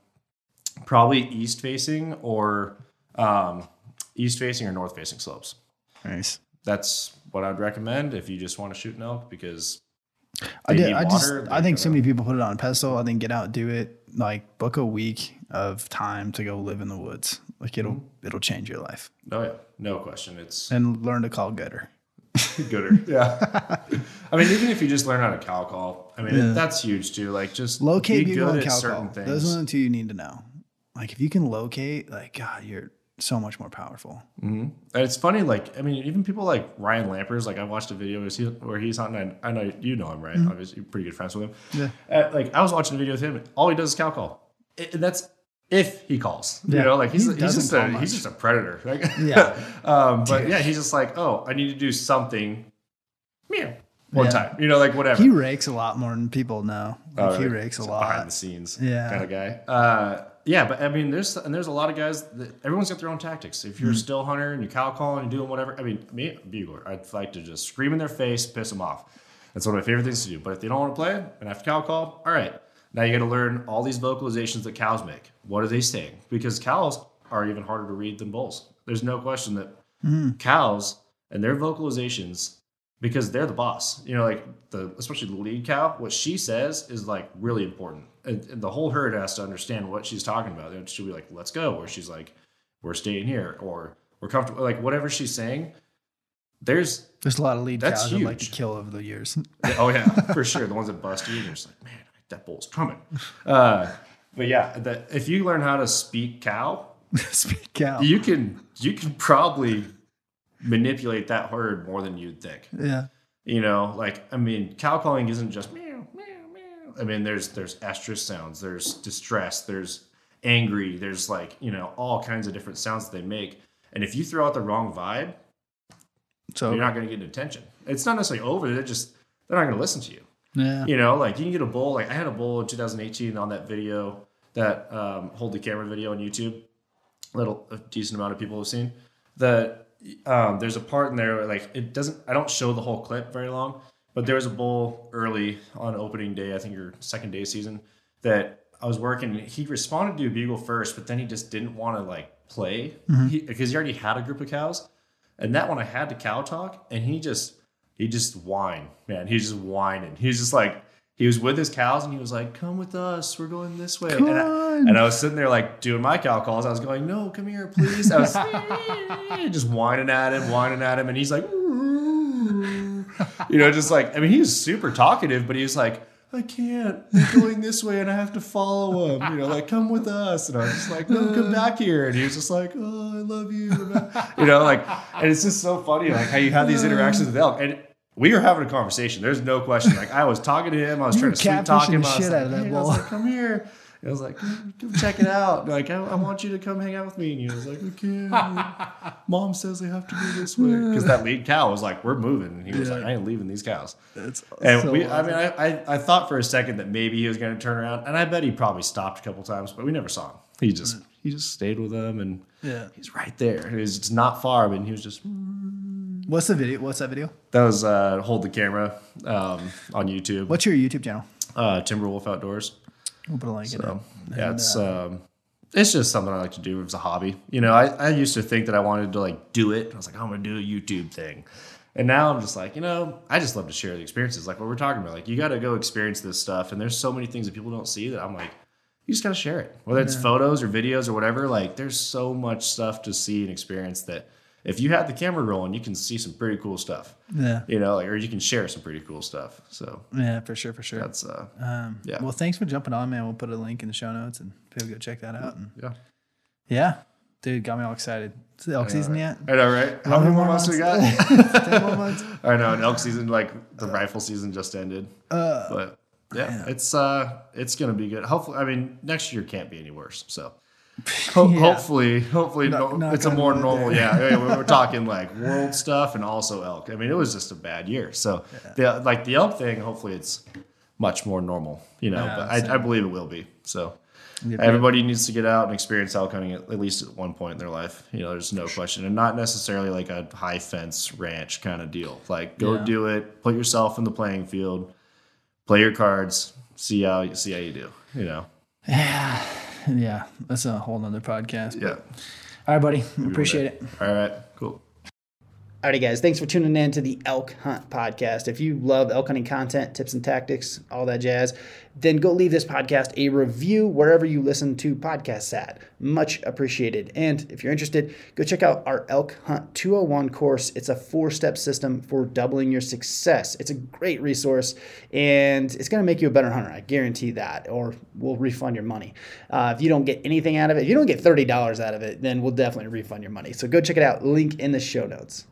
probably east facing or um, east facing or north facing slopes nice. that's what I'd recommend if you just want to shoot an elk because I did. I just. water, I think so many people put it on a pedestal. I think get out, do it. Like book a week of time to go live in the woods. Like it'll Mm-hmm. it'll change your life Oh yeah, no question. It's and learn to call gooder. [laughs] gooder. Yeah. [laughs] I mean, even if you just learn how to cow call, I mean, Yeah. that's huge too. Like just Locate bugle and cow certain call. things. Those are the two you need to know. Like if you can locate, like God, you're so much more powerful. And it's funny, like I mean, even people like Ryan Lampers. Like I watched a video where, he, where he's hunting. I, I know you know him, right? Obviously, you're pretty good friends with him. Mm-hmm. Yeah. Uh, like I was watching a video with him. All he does is cow call. And that's if he calls. You know, like he's He he's just a much. he's just a predator. [laughs] Like, Yeah. [laughs] um, but yeah, he's just like, oh, I need to do something. Meow. One Yeah. time, you know, like whatever. He rakes a lot more than people know. Like, Oh, he rakes a lot. behind the scenes Yeah. kind of guy. Uh, yeah, but I mean, there's and there's a lot of guys that everyone's got their own tactics. If you're a still hunter and you're cow calling and doing whatever, I mean, me, bugler, I'd like to just scream in their face, piss them off. That's one of my favorite things to do. But if they don't want to play and I have to cow call, all right. Now you got to learn all these vocalizations that cows make. What are they saying? Because cows are even harder to read than bulls. There's no question that Mm-hmm. cows and their vocalizations because they're the boss. You know, like the especially the lead cow, what she says is like really important, and, and the whole herd has to understand what she's talking about. And she'll be like, "Let's go," or she's like, "We're staying here," or "We're comfortable." Like whatever she's saying, there's There's a lot of lead That's cows I'd like to kill over the years. oh yeah, for [laughs] sure. The ones that bust you, and you're just like, man, that bull's coming. Uh, but yeah, that if you learn how to speak cow, [laughs] Speak cow. you can you can probably manipulate that herd more than you'd think. yeah. You know, like I mean, cow calling isn't just meow meow meow. I mean, there's there's estrus sounds, there's distress, there's angry, there's like you know all kinds of different sounds that they make. And if you throw out the wrong vibe, So you're not going to get attention. It's not necessarily over. They're just they're not going to listen to you. Yeah. You know, like you can get a bull. Like I had a bull in 2018 on that video, that um, hold the camera video on YouTube. Little a decent amount of people have seen that. Um, there's a part in there where, like it doesn't. I don't show the whole clip very long, but there was a bull early on opening day. I think your second day season that I was working. He responded to a bugle first, but then he just didn't want to like play because he, already had a group of cows. And that one I had to cow talk, and he just he just whined, man. He was just whining. He was just like he was with his cows, and he was like, "Come with us. We're going this way." And. I, and I was sitting there like doing my cow calls. I was going, "No, come here, please." I was [laughs] just whining at him, whining at him, and he's like, you know, just like I mean, he was super talkative, but he was like. I can't. They're going this way, and I have to follow them. You know, like come with us. And I was just like, no, come back here. And he was just like, oh, I love you. You know, like, and it's just so funny, like how you have these interactions with elk. And we were having a conversation. There's no question. Like I was talking to him. I was You trying to sweet talk him. I was shit like, out of that "Hey," I was like, come here. I was like, come, check it out. Like, I, I want you to come hang out with me. And he was like, okay. [laughs] Mom says I have to go this way. Because that lead cow was like, we're moving. And he was Yeah. like, I ain't leaving these cows. It's And so we, I mean, I, I, I thought for a second that maybe he was going to turn around, and I bet he probably stopped a couple times, but we never saw him. He just, he just stayed with them, and yeah. he's right there. He it's not far, but he was just. What's the video? What's that video? That was uh, hold the camera um, on YouTube. What's your YouTube channel? Uh, Timberwolf Outdoors. We'll put a link in So it. yeah, it's um, it's just something I like to do as a hobby. You know, I, I used to think that I wanted to like do it. I was like, I'm gonna do a YouTube thing. And now I'm just like, you know, I just love to share the experiences, like what we're talking about. Like, you got to go experience this stuff, and there's so many things that people don't see that I'm like, you just got to share it, whether it's photos or videos or whatever. Like, there's so much stuff to see and experience that if you have the camera rolling, you can see some pretty cool stuff. Yeah. You know, like, or you can share some pretty cool stuff. So Yeah, for sure, for sure. that's uh, Um, Yeah. Well, thanks for jumping on, man. We'll put a link in the show notes and people go check that out. And yeah. yeah, dude, got me all excited. Is the elk season yet? I know, right? How many more months we got? [laughs] [laughs] Ten more months. I know, and elk season, like the rifle season, just ended. Uh, But yeah, it's uh, it's gonna be good. Hopefully, I mean, next year can't be any worse. So ho- [laughs] Yeah. hopefully, hopefully, Knock- no, it's a more normal. Yeah, yeah, we're, [laughs] talking like world stuff and also elk. I mean, it was just a bad year. So the like the elk thing, hopefully, it's much more normal. You know, Yeah, but I, I believe it will be. So. Everybody needs to get out and experience elk hunting at, at least at one point in their life. You know, there's no question, and not necessarily like a high fence ranch kind of deal. Like, go Yeah. do it, put yourself in the playing field, play your cards, see how see how you do. You know, [sighs] yeah, [laughs] yeah. That's a whole nother podcast. yeah. All right, buddy. Appreciate it. All right, cool. Alrighty, guys. Thanks for tuning in to the Elk Hunt Podcast. If you love elk hunting content, tips and tactics, all that jazz, then go leave this podcast a review wherever you listen to podcasts at. Much appreciated. And if you're interested, go check out our Elk Hunt 201 course. It's a four step system for doubling your success. It's a great resource and it's going to make you a better hunter. I guarantee that, or we'll refund your money. Uh, if you don't get anything out of it, if you don't get $30 out of it, then we'll definitely refund your money. So go check it out. Link in the show notes.